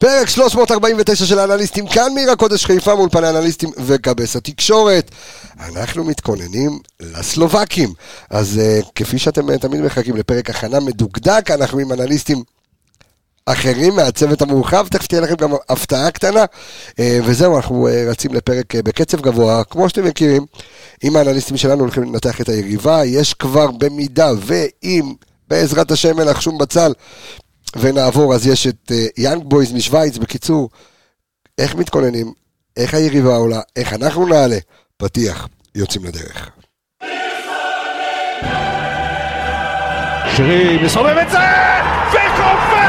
פרק 349 של האנליסטים, כאן מעיר הקודש חיפה מול פני האנליסטים וכבס התקשורת. אנחנו מתכוננים לסלובקים. אז uh, כפי שאתם uh, תמיד מחכים לפרק הכנה מדוקדק, אנחנו עם אנליסטים אחרים מהצוות המורחב, תכף תהיה לכם גם הפתעה קטנה. Uh, וזהו, אנחנו uh, רצים לפרק uh, בקצב גבוה, כמו שאתם מכירים, עם האנליסטים שלנו הולכים לנתח את היריבה, יש כבר במידה ואם בעזרת השם אין לך שום בצל. ונעבור, אז יש את יאנג uh, בויז משוויץ, בקיצור, איך מתכוננים, איך היריבה עולה, איך אנחנו נעלה, פתיח, יוצאים לדרך. שרי מסובב את זה, וכובש!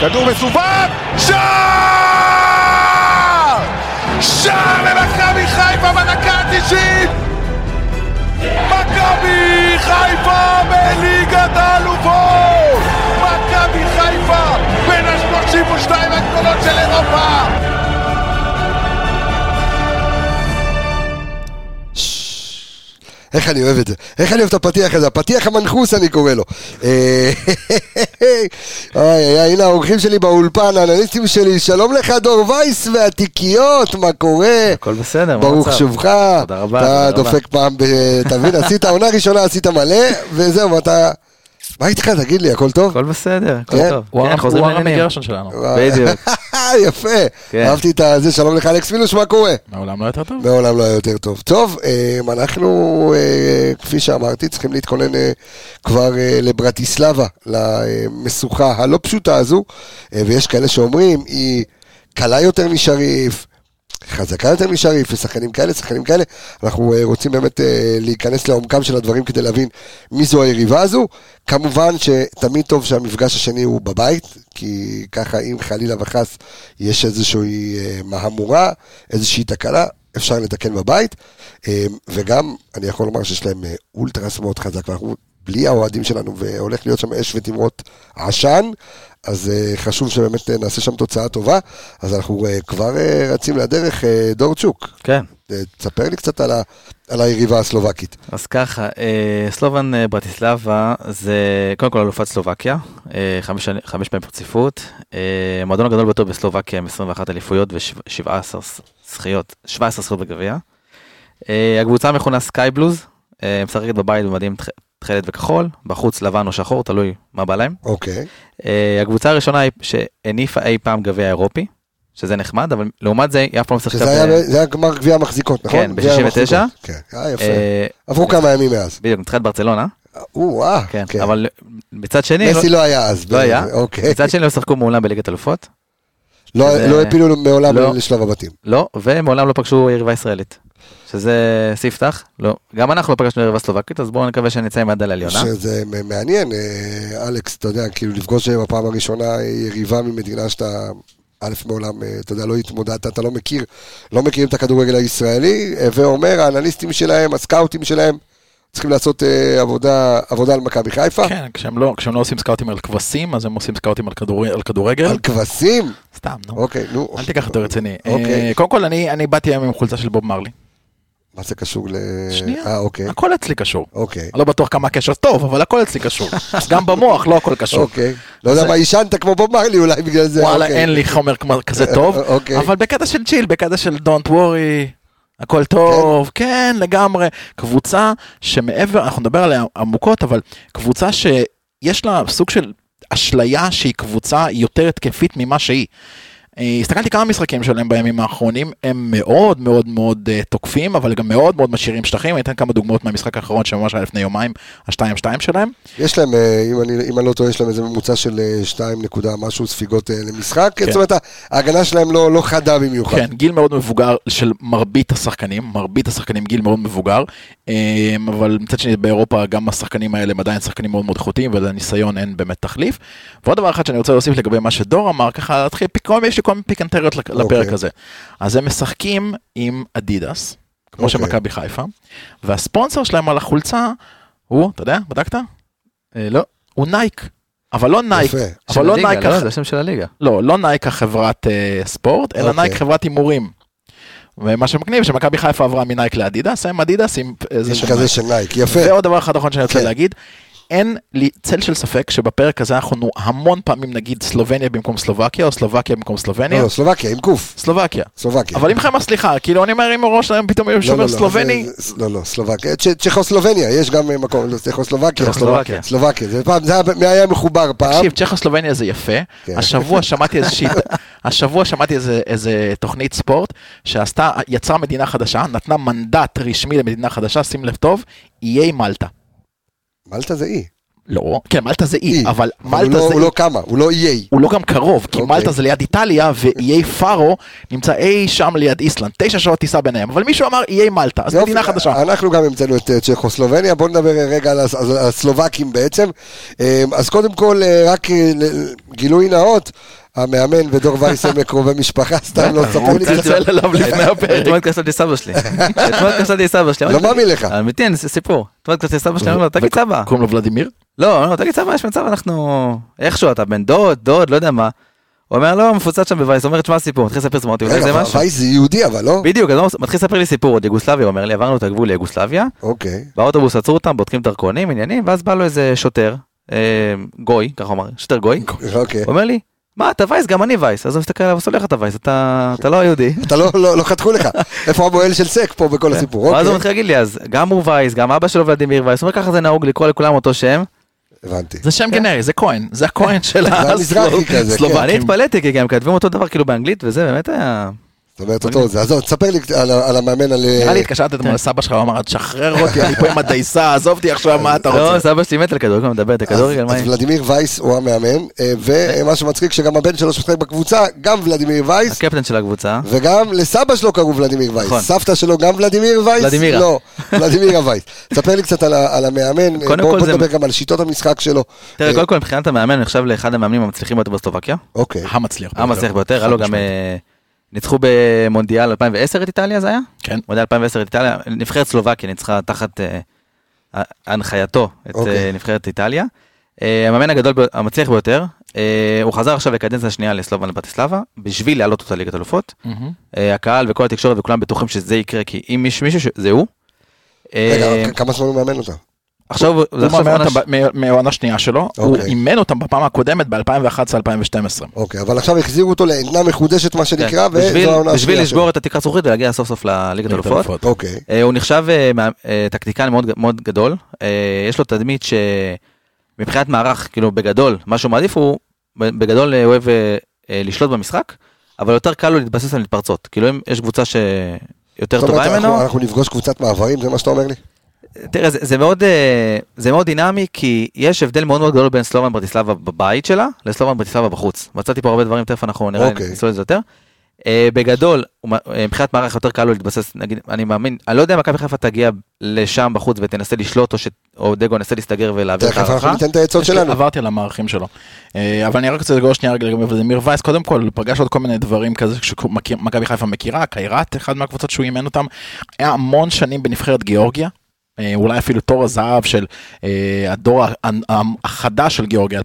כדור מסובב, שער! שער למכבי חיפה בדקה ה-90! מכבי חיפה בליגת האלופות! מכבי חיפה בין ה-32 הגדולות של אירופה! איך אני אוהב את זה, איך אני אוהב את הפתיח הזה, הפתיח המנחוס אני קורא לו. אה, אוי, אוי, הנה האורחים שלי באולפן, האנליסטים שלי, שלום לך דור וייס והתיקיות, מה קורה? הכל בסדר, מה ברוך? שובך. תודה רבה, אתה. דופק פעם, אתה מבין, עשית עונה ראשונה, עשית מלא, וזהו, ואתה... מה איתך, תגיד לי, הכל טוב? הכל בסדר, הכל כן? טוב. כן, חוזרים לעניינים. גרשון שלנו. בדיוק. יפה, כן. אהבתי את זה, שלום לך אלכס מילוש, מה קורה? מעולם לא יותר טוב. מעולם לא היה יותר טוב. טוב, אה, אנחנו, אה, כפי שאמרתי, צריכים להתכונן אה, כבר לברטיסלבה, למשוכה הלא פשוטה הזו, ויש כאלה שאומרים, היא קלה יותר משריף. חזקה יותר משריף, ושחקנים כאלה, שחקנים כאלה. אנחנו אה, רוצים באמת אה, להיכנס לעומקם של הדברים כדי להבין מי זו היריבה הזו. כמובן שתמיד טוב שהמפגש השני הוא בבית, כי ככה אם חלילה וחס יש איזושהי אה, מהמורה, איזושהי תקלה, אפשר לתקן בבית. וגם, אני יכול לומר שיש להם אולטרס מאוד חזק, ואנחנו בלי האוהדים שלנו, והולך להיות שם אש ותמרות עשן, אז uh, חשוב שבאמת uh, נעשה שם תוצאה טובה. אז אנחנו uh, כבר רצים לדרך, דורצ'וק. כן. תספר לי קצת על, ה, על היריבה הסלובקית. אז ככה, אה, סלובן אה, ברטיסלבה זה קודם כל אלופת סלובקיה, אה, חמש חמש פעמים ברציפות, אה, המועדון הגדול ביותר בסלובקיה עם 21 אליפויות ו-17 זכיות, 17 זכיות בגביע. אה, הקבוצה מכונה סקאי בלוז, אה, משחקת בבית במדים תכלת וכחול, בחוץ לבן או שחור, תלוי מה בא להם. אוקיי. אה, הקבוצה הראשונה שהניפה אי פעם גביע אירופי, שזה נחמד, אבל לעומת זה היא אף פעם לא שיחקה זה היה גמר גביע המחזיקות, נכון? כן, גביע ב- 69. המחזיקות. כן, היה יפה. אה, עברו כמה ימים מאז. בדיוק, נתחילת ברצלונה, או, אה, כן, כן. אבל מצד שני, מסי לא היה אז. לא היה. אוקיי. מצד שני לא שיחקו מעולם בליגת אלופות, לא לא הפילו מעולם לא. לשלב הבתים. לא, ומעולם לא פגשו יריבה ישראלית. שזה ספתח, לא. גם אנחנו לא פגשנו יריבה סלובקית, אז בואו נקווה שנצא עם מדל עליונה. שזה מעניין, אה, אלכס, אתה יודע, כאילו לפגוש בפעם הראשונה יריבה ממדינה שאתה, א', מעולם, אה, אתה יודע, לא התמודדת, אתה לא מכיר, לא מכירים את הכדורגל הישראלי, אה, ואומר, האנליסטים שלהם, הסקאוטים שלהם, צריכים לעשות אה, עבודה, עבודה על מכבי חיפה. כן, כשהם לא, כשהם לא עושים סקאוטים על כבשים, אז הם עושים סקאוטים על, כדור, על כדורגל. על כבשים? סתם, נו. אוקיי, נו. אל תיקח יותר רציני. אוקיי. אה, קודם כל, אני, אני באתי היום עם חולצה של בוב מרלי. מה זה קשור ל... שנייה. אה, אוקיי. הכל אצלי קשור. אוקיי. אני לא בטוח כמה הקשר טוב, אבל הכל אצלי קשור. גם במוח לא הכל קשור. אוקיי. לא יודע מה, עישנת כמו בוב מרלי אולי בגלל זה. וואלה, אוקיי. אין לי חומר כזה טוב, אוקיי. אבל בקטע של צ'יל, בקטע של Don't worry, הכל טוב, כן, לגמרי. קבוצה שמעבר, אנחנו נדבר עליה עמוקות, אבל קבוצה שיש לה סוג של אשליה שהיא קבוצה יותר התקפית ממה שהיא. אה, הסתכלתי כמה משחקים שלהם בימים האחרונים, הם מאוד מאוד מאוד אה, תוקפים, אבל גם מאוד מאוד משאירים שטחים. אני אתן כמה דוגמאות מהמשחק האחרון שממש היה לפני יומיים, ה-2-2 שלהם. יש להם, אה, אם אני, אם אני לא טועה, יש להם איזה ממוצע של אה, 2 נקודה משהו ספיגות למשחק. כן. זאת אומרת, ההגנה שלהם לא, לא חדה במיוחד. כן, גיל מאוד מבוגר של מרבית השחקנים, מרבית השחקנים גיל מאוד מבוגר, אבל מצד שני באירופה גם השחקנים האלה הם עדיין שחקנים מאוד מאוד איכותיים ולניסיון אין באמת תחליף. ועוד דבר אחד שאני רוצה להוסיף לגבי מה שדור אמר, ככה להתחיל, פה קודם, יש לי כל מיני פיקנטריות לפ- לפרק אוקיי. הזה. אז הם משחקים עם אדידס, כמו אוקיי. שמכבי חיפה, והספונסר שלהם על החולצה הוא, אתה יודע, בדקת? אה, לא, הוא נייק. אבל לא נייק, יפה. אבל לא הליגה, נייק, לא, הח- זה השם של הליגה. לא, לא נייק החברת אה, ספורט, אלא אוקיי. נייק חברת הימורים. ומה שמגניב שמכבי חיפה עברה מנייק לאדידס, הם אדידס עם איזה עם של כזה נייק. של נייק, יפה. ועוד דבר אחד אחרון שאני רוצה כן. להגיד, אין לי צל של ספק שבפרק הזה אנחנו המון פעמים נגיד סלובניה במקום סלובקיה, או סלובקיה במקום סלובניה. לא, לא, סלובקיה, עם קוף. סלובקיה. סלובקיה. אבל עמכם הסליחה, כאילו אני אומר אם הראש שלהם פתאום לא, שומר לא, לא, סלובני, לא, לא, סלובקיה. צ'כוסלובניה, יש גם אה, מקום, צ'כוסלובקיה. צ'כוסלובקיה. סלובקיה, זה היה- מחובר פעם. תקשיב, צ'כוסלובניה זה יפה. כן. השבוע שמעתי איזושהי, השבוע שמעתי איזה- איזה תוכנית ספורט שעשתה, יצרה מדינה חדשה, נתנה מנדט רשמי למדינה חדשה, שים לב טוב, איי מלטה. מלטה זה אי. לא, כן, מלטה זה אי, אי. אבל הוא מלטה לא- זה הוא. לא כמה, הוא לא איי. הוא לא גם קרוב, כי אוקיי. מלטה זה ליד איטליה, ואיי פארו נמצא אי שם ליד איסלנד, תשע שעות טיסה ביניהם, אבל מישהו אמר איי מלטה, אז מדינה חדשה. אנחנו גם המצאנו את אה, צ'כוסלובניה, בואו נדבר רגע על הס- על הסלובקים בעצם. אה, אז קודם כל, אה, רק אה, גילוי נאות, המאמן ודור וייס הם קרובי משפחה, סתם לא תספר לי קצת. צלצל אליו לפני הפרק. אתמול התקשרתי סבא שלי. אתמול התקשרתי סבא שלי. לא מאמין לך. אמיתי, אני- סיפור. אתמול התקשרתי סבא שלי, אמרתי לו, תגיד סבא. קוראים לו ולדימיר? לא, לא, תגיד סבא, יש מצב, אנחנו... איכשהו, אתה בן דוד, דוד, לא יודע מה. הוא אומר, לא, מפוצץ שם בווייס, הוא אומר, תשמע סיפור, מתחיל לספר סיפור, אולי זה משהו. וייס זה יהודי אבל, לא? בדיוק, אז הוא מתחיל לספר לי סיפור, עוד יוגוסלביה, הוא אומר לי, עברנו את הגבול ליוגוסלביה, אוקיי. באוטובוס עצרו אותם, בודקים דרכונים, עניינים, ואז בא לו איזה שוטר, אה, גוי, ככה הוא אמר, שוטר גוי, אוקיי. הוא אומר לי, מה, אתה וייס? גם אני וייס. אז הוא מסתכל עליו, סולח אתה וייס, אתה אתה לא יהודי. אתה לא, לא, לא חתכו לך. איפה המוהל של סק פה בכל הסיפור? ואז הוא אוקיי. מתחיל להגיד לי, אז גם הוא וייס, גם אבא שלו ולדימיר וייס, הוא אומר ככה זה נהוג לקרוא לכולם אותו שם. הבנתי. זה שם גנרי, זה כהן, זה הכהן של כן. אני הסלובקים. התפלאתי, כי גם כתבים אותו דבר כאילו באנגלית, וזה באמת היה... זאת אומרת אותו זה. אז עוד, תספר לי על המאמן, על... נראה לי אה, התקשרת אתמול לסבא שלך, הוא אמר, תשחרר אותי, אני פה עם הדייסה, עזוב אותי עכשיו, מה אתה לא, רוצה? סבא שלי מת על כדורגל, הוא מדבר את הכדורגל, מה אז ולדימיר וייס הוא המאמן, אה, ומה שמצחיק שגם הבן שלו שמשחק בקבוצה, גם ולדימיר וייס, הקפטן של הקבוצה. וגם לסבא שלו קראו ולדימיר וייס. נכון. סבתא שלו גם ולדימיר וייס? ולדימירה. לא, ולדימירה וייס. ספר לי קצת על המאמן, קודם בוא נדבר גם על שיטות המשחק שלו. תראה, אה, קודם כל מבחינת המאמן, נחשב לאחד המאמנים המצליחים ביותר בסלובקיה. אוקיי. המצליח ביותר. המצליח ביותר, היה לו גם... אה, ניצחו במונדיאל 2010 את איטליה זה היה? כן. מונדיאל 2010 את איטליה, נבחרת סלובקיה ניצחה תחת אה, הנחייתו את אוקיי. אה, נבחרת איטליה. אה, המאמן הגדול, המצליח ביותר, אה, הוא חזר עכשיו לקדנציה השנייה לסלובן בטיסלבה, בשביל להעלות אותה ליגת אלופות. אה, הקהל וכל התקשורת וכולם בטוחים שזה יקרה, כי אם יש מישהו, זה הוא. אה, רגע, כמה זמן הוא מאמן אותה? עכשיו, זה הוא עכשיו מאמן אותם מהעונה השנייה שלו, הוא אוקיי. אימן אותם בפעם הקודמת ב-2011-2012. אוקיי, אבל עכשיו החזירו אותו לעדנה מחודשת, מה כן, שנקרא, בשביל- וזו העונה בשביל השנייה לשבור שלו. את התקרת זכוכית ולהגיע סוף סוף לליגת אלופות. אוקיי. אה, הוא נחשב מה- אה, טקטיקן מאוד, מאוד גדול, אה, יש לו תדמית שמבחינת מערך, כאילו בגדול, מה שהוא מעדיף הוא, בגדול הוא אוהב אה, אה, לשלוט במשחק, אבל יותר קל לו להתבסס על מתפרצות, כאילו אם יש קבוצה שיותר טובה ממנו, אנחנו- אנחנו נפגוש קבוצת מעברים, זה מה שאתה אומר לי? תראה זה, זה מאוד אה, זה מאוד דינמי כי יש הבדל מאוד מאוד גדול בין סלובן ברטיסלבה בבית שלה לסלובן ברטיסלבה בחוץ. מצאתי פה הרבה דברים תכף אנחנו נראה אוקיי. ניסו לזה יותר. אה, בגדול אה, מבחינת מערך יותר קל לו להתבסס נגיד אני מאמין אני לא יודע אם מכבי חיפה תגיע לשם בחוץ ותנסה לשלוט או, ש... או דגו ינסה להסתגר ולהעביר את תכף אנחנו ההערכה. ניתן את העצות שלנו. עברתי על המערכים שלו. אה, אבל אני רק רוצה לגרור שנייה רגע לגבי ולדימיר וייס, קודם כל פגש עוד כל מיני דברים כזה שמכבי חיפה מכירה, קיירת, אחד מהקבוצות שהוא אימן אותם, היה המון שנים בנבחרת גיאורגיה. אה, אולי אפילו תור הזהב של אה, הדור החדש של גיאורגיה, 2016-2020,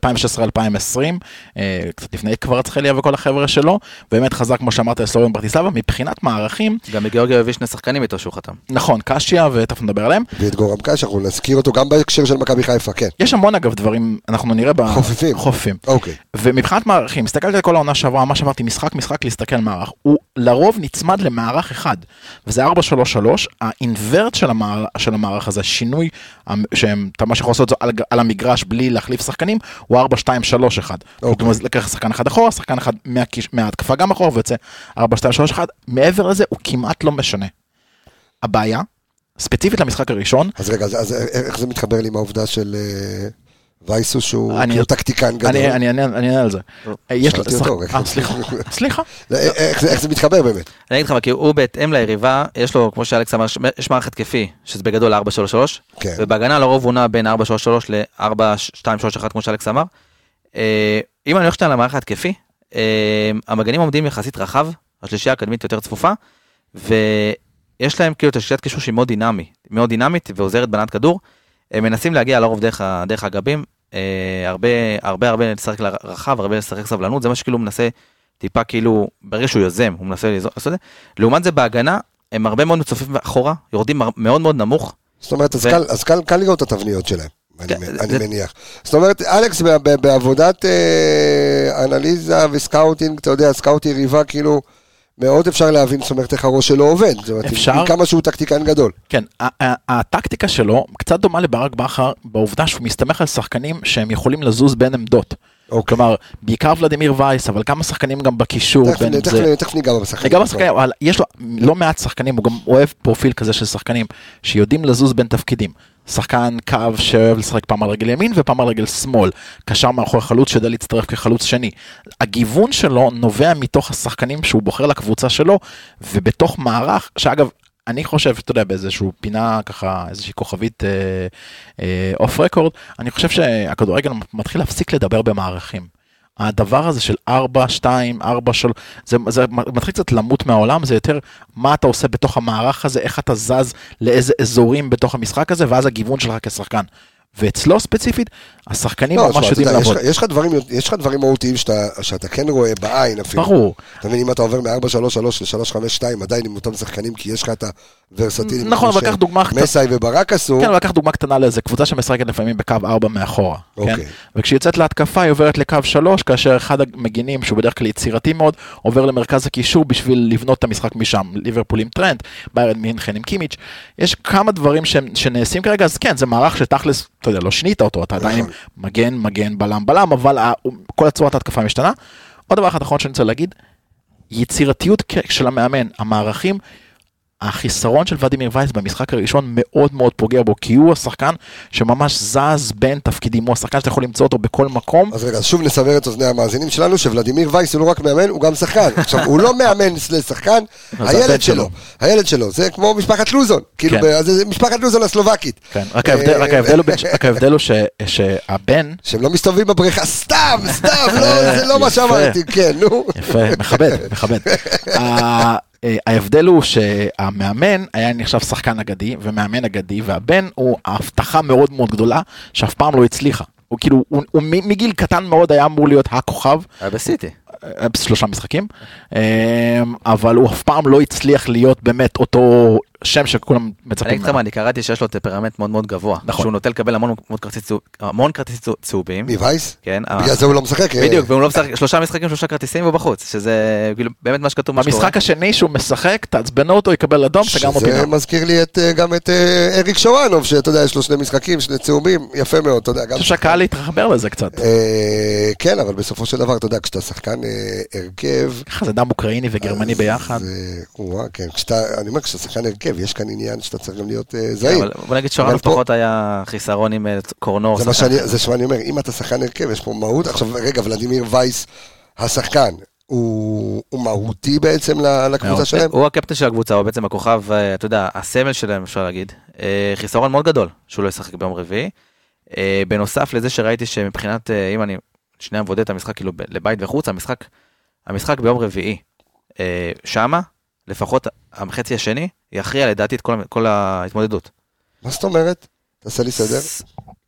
אה, קצת לפני כבר צחליה וכל החבר'ה שלו, באמת חזק כמו שאמרת לסלובן ברטיסלבה, מבחינת מערכים, גם בגיאורגיה הביא שני שחקנים איתו שהוא חתם. נכון, קשיה ותכף נדבר עליהם, ואת גורם קש, אנחנו נזכיר אותו גם בהקשר של מכבי חיפה, כן. יש המון אגב דברים, אנחנו נראה ב... חופפים. חופפים. אוקיי. ומבחינת מערכים, הסתכלתי על כל העונה שעברה, מה שאמרתי, משחק משחק להסתכל מערך, הוא לרוב נצמד למערך אחד, וזה 4-3-3, האינוורט של, המער, של המערך הזה, שינוי המ- שהם, אתה מה שיכול לעשות זה על, על המגרש בלי להחליף שחקנים, הוא 4-2-3-1. אוקיי. כלומר, זה לקח שחקן אחד אחורה, שחקן אחד מהקיש- מההתקפה גם אחורה, ויוצא 4-2-3-1, מעבר לזה הוא כמעט לא משנה. הבעיה, ספציפית למשחק הראשון, אז רגע, אז- אז איך זה מתחבר לי עם העובדה של וייסוס שהוא אני- כאילו טקטיקן גדול? אני אענה על זה. אה, יש לו, סליחה, סליחה. לא, איך זה- מתחבר באמת? אני אגיד לך כי הוא בהתאם ליריבה, יש לו, כמו שאלכס אמר, יש מערך התקפי, שזה בגדול 4-3-3, כן. ובהגנה לרוב הוא נע בין 4-3-3 ל-4-2-3-1, כמו שאלכס אמר. אה, אם אני הולך שנייה למערך ההתקפי, אה, המגנים עומדים יחסית רחב, השלישייה הקדמית יותר צפופה, ויש להם כאילו את השיטת קישור שהיא מאוד דינמי, מאוד דינמית ועוזרת בהנעת כדור. הם מנסים להגיע לרוב דרך, דרך הגבים, הרבה הרבה הרבה לשחק לרחב, הרבה לשחק סבלנות, זה מה שכאילו מנסה טיפה כאילו, ברגע שהוא יוזם, הוא מנסה לעשות את זה. לעומת זה בהגנה, הם הרבה מאוד מצופפים אחורה, יורדים מאוד מאוד נמוך. זאת אומרת, אז ו- קל- אז קל קל לראות את התבניות שלהם, אני כן, זה- אני מניח. זאת אומרת, אלכס, בעבודת אה, אנליזה וסקאוטינג, אתה יודע, סקאוט יריבה, כאילו, מאוד אפשר להבין, זאת אומרת, איך הראש שלו עובד. זאת אומרת, אפשר. עם כמה שהוא טקטיקן גדול. כן, הטקטיקה שלו קצת דומה לברק בכר בעובדה שהוא מסתמך על שחקנים שהם יכולים לזוז בין עמדות. אוקיי. כלומר, בעיקר ולדימיר וייס, אבל כמה שחקנים גם בקישור. תכף- בין זה- תכף ניגע בשחקנים. גם השחקנים, אבל יש לו לא מעט שחקנים, הוא גם אוהב פרופיל כזה של שחקנים שיודעים לזוז בין תפקידים. שחקן קו שאוהב לשחק פעם על רגל ימין ופעם על רגל שמאל. קשר מאחורי חלוץ שיודע להצטרף כחלוץ שני. הגיוון שלו נובע מתוך השחקנים שהוא בוחר לקבוצה שלו, ובתוך מערך, שאגב, אני חושב, אתה יודע, באיזשהו פינה ככה, איזושהי כוכבית אוף רקורד, אני חושב שהכדורגל מתחיל להפסיק לדבר במערכים. הדבר הזה של 4, 2, 4, 3, זה, זה מתחיל קצת למות מהעולם, זה יותר מה אתה עושה בתוך המערך הזה, איך אתה זז לאיזה אזורים בתוך המשחק הזה, ואז הגיוון שלך כשחקן. ואצלו ספציפית, השחקנים לא, ממש יודעים לעבוד. יש לך דברים, יש לך דברים מהותיים שאתה, שאתה כן רואה בעין אפילו. ברור. אתה מבין, אם אתה עובר מ-4-3-3 ל-3-5-2, עדיין עם אותם שחקנים, כי יש לך את הוורסטיליות. נכון, אבל קח דוגמה קטנה. מסאי וברק עשו. כן, אבל לקח דוגמה קטנה לאיזה קבוצה שמשחקת לפעמים בקו 4 מאחורה. כן? אוקיי. וכשהיא יוצאת להתקפה היא עוברת לקו 3, כאשר אחד המגינים, שהוא בדרך כלל יצירתי מאוד, עובר למרכז הקישור בשביל לבנות את המשחק משם. ליברפול עם טרנד, באיירן מינכן עם קימיץ'. יש כמה דברים ש... שנעשים כרגע, אז כן, זה מערך שתכלס, אתה יודע, לא שינית אותו, אתה עדיין עם נכון. מגן, מגן, בלם, בלם, אבל. כל הצורת ההתקפה משתנה. עוד דבר אחד אחרון שאני רוצה להגיד, יצירתיות של המאמן, המערכים, החיסרון של ולדימיר וייס במשחק הראשון מאוד מאוד פוגע בו, כי הוא השחקן שממש זז בין תפקידים, הוא השחקן שאתה יכול למצוא אותו בכל מקום. אז רגע, אז שוב נסבר את אוזני המאזינים שלנו, שוולדימיר וייס הוא לא רק מאמן, הוא גם שחקן. עכשיו, הוא לא מאמן שחקן, הילד שלו. הילד שלו, זה כמו משפחת לוזון. כאילו, כן. זה משפחת לוזון הסלובקית. כן, רק ההבדל, אה, הוא, שהבן, שהם לא מסתובבים בבריכה, סתם, סתם, לא, זה לא מה. שאמרתי, כן, נו. יפה, מכבד, מכבד. אה, ההבדל הוא שהמאמן היה נחשב שחקן אגדי ומאמן אגדי, והבן הוא הבטחה מאוד מאוד גדולה שאף פעם לא הצליחה. הוא כאילו, הוא, הוא מגיל קטן מאוד היה אמור להיות הכוכב, היה בסיטי. אה, שלושה משחקים, אה, אבל הוא אף פעם לא הצליח להיות באמת אותו שם שכולם אני מצפים אגיד לך מה, אני קראתי שיש לו טמפרמנט מאוד מאוד גבוה. נכון. שהוא נוטה לקבל המון כרטיסים צהוב- צהובים. מי וייס? כן. בגלל זה הוא לא משחק. אה, בדיוק, והוא לא משחק, שלושה משחקים, שלושה כרטיסים והוא בחוץ, שזה כאילו באמת מה שכתוב, מה שקורה. במשחק השני שהוא משחק, תעצבנו אותו, יקבל אדום, סגרנו שזה פינה. מזכיר לי את, אה, גם את אה, אריק שוואנוב, שאתה יודע, יש לו שני משחקים, שני צהובים, יפה מאוד, אתה יודע. אני חושב שהקהל התחבר לזה קצת. אה, כן, אבל בסופו של דבר, אתה יודע, כשאתה שחקן אה, הרכב... ככה זה דם אוקראיני וגרמני ביחד. כן, כשאתה, אני אומר, כשאתה שחקן הרכב, יש כאן עניין שאתה צריך גם להיות אה, זהיר. בוא נגיד פה- פחות היה חיסרון עם אה, קורנור. זה מה. שאני, אומר, אם אתה שחקן הרכב, יש פה מהות. עכשיו, רגע, ולדימיר וייס, השחקן, הוא, הוא מהותי בעצם לקבוצה מאוד. שלהם? הוא הקפטן של הקבוצה, הוא בעצם הכוכב, אה, אתה יודע, הסמל שלהם אפשר להגיד. חיסרון מאוד גדול שהוא לא ישחק ביום רביעי. בנוסף לזה שראיתי שמבחינת, אם אני שנייה מבודד את המשחק כאילו לבית וחוץ, המשחק, המשחק ביום רביעי, שמה, לפחות החצי השני, יכריע לדעתי את כל, כל ההתמודדות. מה זאת אומרת? תעשה לי סדר.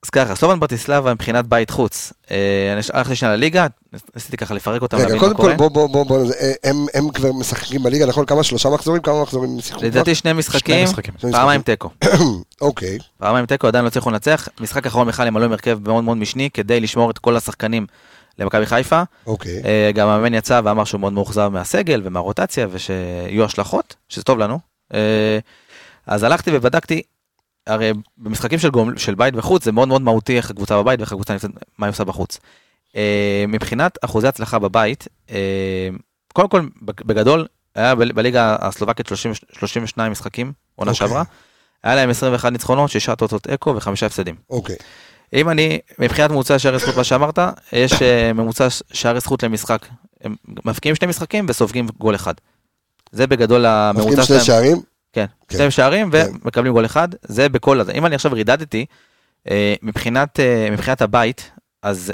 אז ככה, סלובן ברטיסלבה מבחינת בית חוץ. אה, אני הלכתי שנייה לליגה, ניסיתי ככה לפרק אותם, רגע, להבין קודם מה קורה. כל, בוא, בוא, בוא, בוא, אה, הם, כבר משחקים בליגה, נכון? כמה? שלושה מחזורים? כמה מחזורים הם שיחקו? לדעתי שני משחקים, פעמיים תיקו. אוקיי. פעמיים תיקו עדיין לא הצליחו לנצח. משחק אחרון בכלל הם עלו עם הרכב מאוד מאוד משני כדי לשמור את כל השחקנים למכבי חיפה. אוקיי. אה, גם המאמן יצא ואמר שהוא מאוד מאוכזב מהסגל ומהרוטציה ושיהיו השלכות, שזה טוב לנו. אה, אז הלכתי ובדקתי, הרי במשחקים של, גומל, של בית וחוץ זה מאוד מאוד מהותי איך הקבוצה בבית ואיך הקבוצה נמצאת, מה היא עושה בחוץ. אה, מבחינת אחוזי הצלחה בבית, אה, קודם כל בגדול היה בליגה הסלובקית 30, 32 משחקים, עונה אוקיי. שעברה. היה להם 21 ניצחונות, שישה תוצאות תיקו וחמישה הפסדים. אוקיי. אם אני, מבחינת ממוצע שערי זכות, מה שאמרת, יש אה, ממוצע שערי זכות למשחק. הם מפקיעים שני משחקים וסופגים גול אחד. זה בגדול הממוצע מפקיעים שני שלהם. שערים? כן, כן. שני שערים כן. ומקבלים גול אחד, זה בכל הזה. אם אני עכשיו רידדתי, אה, מבחינת, אה, מבחינת הבית, אז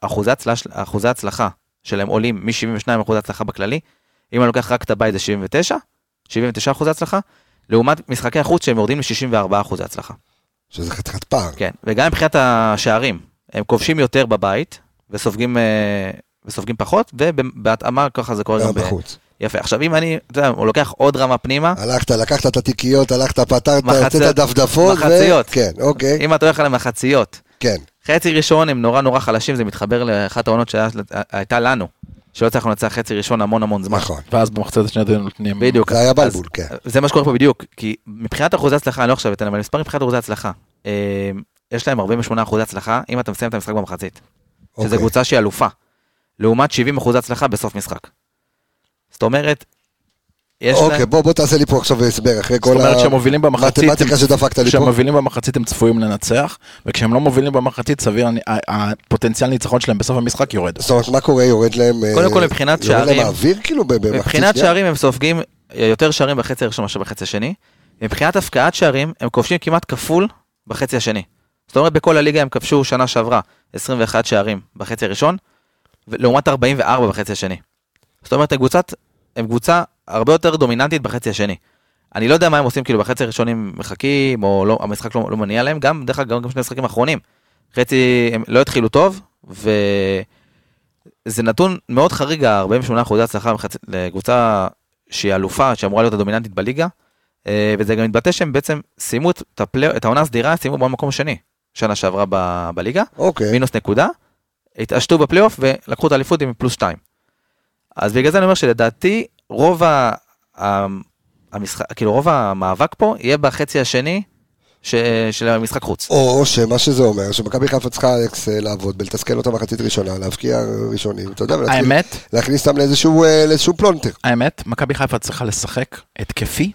אחוזי ההצלחה שלהם עולים מ-72 אחוזי הצלחה בכללי, אם אני לוקח רק את הבית זה 79, 79 אחוזי הצלחה, לעומת משחקי החוץ שהם יורדים ל-64 אחוזי הצלחה. שזה חתיכת פער. כן, וגם מבחינת השערים, הם כובשים יותר בבית וסופגים, אה, וסופגים פחות, ובהתאמה ככה זה קורה גם גם ב... בחוץ. יפה, עכשיו אם אני, אתה יודע, הוא לוקח עוד רמה פנימה, הלכת, לקחת את התיקיות, הלכת, פתרת, הוצאת דפדפות. ו- מחציות. כן, אוקיי, אם אתה הולך על המחציות, כן. חצי ראשון הם נורא נורא חלשים, זה מתחבר לאחת העונות שהייתה לנו, שלא הצלחנו לנצח חצי ראשון המון המון זמן. נכון. ואז במחצית השנייה היו נותנים... בדיוק. זה היה בלבול, כן. זה מה שקורה פה בדיוק, כי מבחינת אחוזי הצלחה, אני לא עכשיו אתן, אבל מספר מבחינת אחוזי הצלחה, אה, יש להם 48 אחוזי הצלחה, אם אתה מסיים את המשחק במחצית, שזו אוקיי. קבוצה שהיא אלופה, לעומת 70 אחוזי הצלחה בסוף משחק. זאת אומרת, יש אוקיי, להם, בוא בוא תעשה לי פה עכשיו הסבר, אחרי כל המתמטיקה שדפקת לי כשהם פה. מובילים במחצית הם צפויים לנצח, וכשהם לא מובילים במחצית סביר, אני- ה- הפוטנציאל ניצחון שלהם בסוף המשחק יורד. זאת אומרת, מה קורה? יורד להם... אה, קודם כל, מבחינת יורד שערים- להם האוויר כאילו במחצית מבחינת שנייה? שערים הם סופגים יותר שערים בחצי הראשון מאשר בחצי השני, מבחינת הפקעת שערים הם כובשים כמעט כפול בחצי השני. זאת אומרת, בכל הליגה הם כבשו שנה שעברה 21 שערים בחצי הראשון, לעומת 44 בחצי השני. זאת אומרת, הם קבוצת, הם קבוצה הרבה יותר דומיננטית בחצי השני. אני לא יודע מה הם עושים כאילו בחצי הראשון הם מחכים, או לא, המשחק לא, לא מניע להם, גם דרך אגב גם שני המשחקים האחרונים. חצי, הם לא התחילו טוב, וזה נתון מאוד חריג, ה-48 אחוזי הצלחה בחצי- לקבוצה שהיא אלופה, שאמורה להיות הדומיננטית בליגה, אה, וזה גם מתבטא שהם בעצם סיימו את, הפלי, את העונה הסדירה, סיימו במקום השני, שנה שעברה ב, בליגה, אוקיי. מינוס נקודה, התעשתו בפלייאוף ולקחו את האליפות עם פלוס 2. אז בגלל זה אני אומר שלדעתי רוב ה... ה- המשחק, כאילו רוב המאבק פה יהיה בחצי השני ש... של המשחק חוץ. או שמה שזה אומר, שמכבי חיפה צריכה אלכס אה, לעבוד בלתסכל אותה מחצית ראשונה, להבקיע ראשונים, אתה יודע, ולהתחיל- האמת, להכניס אותם לאיזשהו אה, לאיזשהו פלונטר. האמת, מכבי חיפה צריכה לשחק התקפי,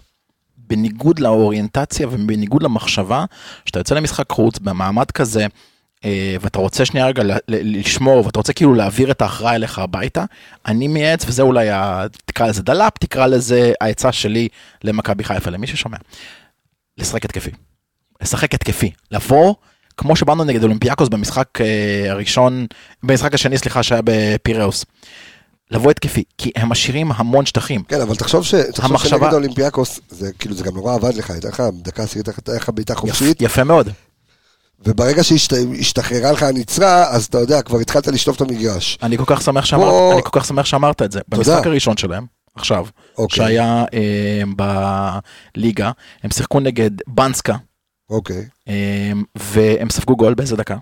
בניגוד לאוריינטציה ובניגוד למחשבה, שאתה יוצא למשחק חוץ במעמד כזה, ואתה רוצה שנייה רגע לשמור, ואתה רוצה כאילו להעביר את ההכרעה אליך הביתה, אני מייעץ, וזה אולי, ה- תקרא לזה דלאפ, תקרא לזה העצה שלי למכבי חיפה, למי ששומע. לשחק התקפי. לשחק התקפי. לבוא, כמו שבאנו נגד אולימפיאקוס במשחק אה, הראשון, במשחק השני, סליחה, שהיה בפיראוס. לבוא התקפי, כי הם משאירים המון שטחים. כן, אבל תחשוב ש- תחשוב המחשבה- שנגד אולימפיאקוס, זה כאילו זה גם נורא עבד לך, הייתה לך דקה עשירית, הייתה לך בעיטה יפ, חופשית, יפה מאוד. וברגע שהשתחררה לך הנצרה, אז אתה יודע, כבר התחלת לשטוף את המגרש. אני כל כך שמח שאמרת, בוא- אני כל כך שמח שאמרת את זה. במשחק הראשון שלהם, עכשיו, אוקיי, שהיה אה, בליגה, הם שיחקו נגד בנסקה, אוקיי, אה, והם ספגו גול באיזה דקה?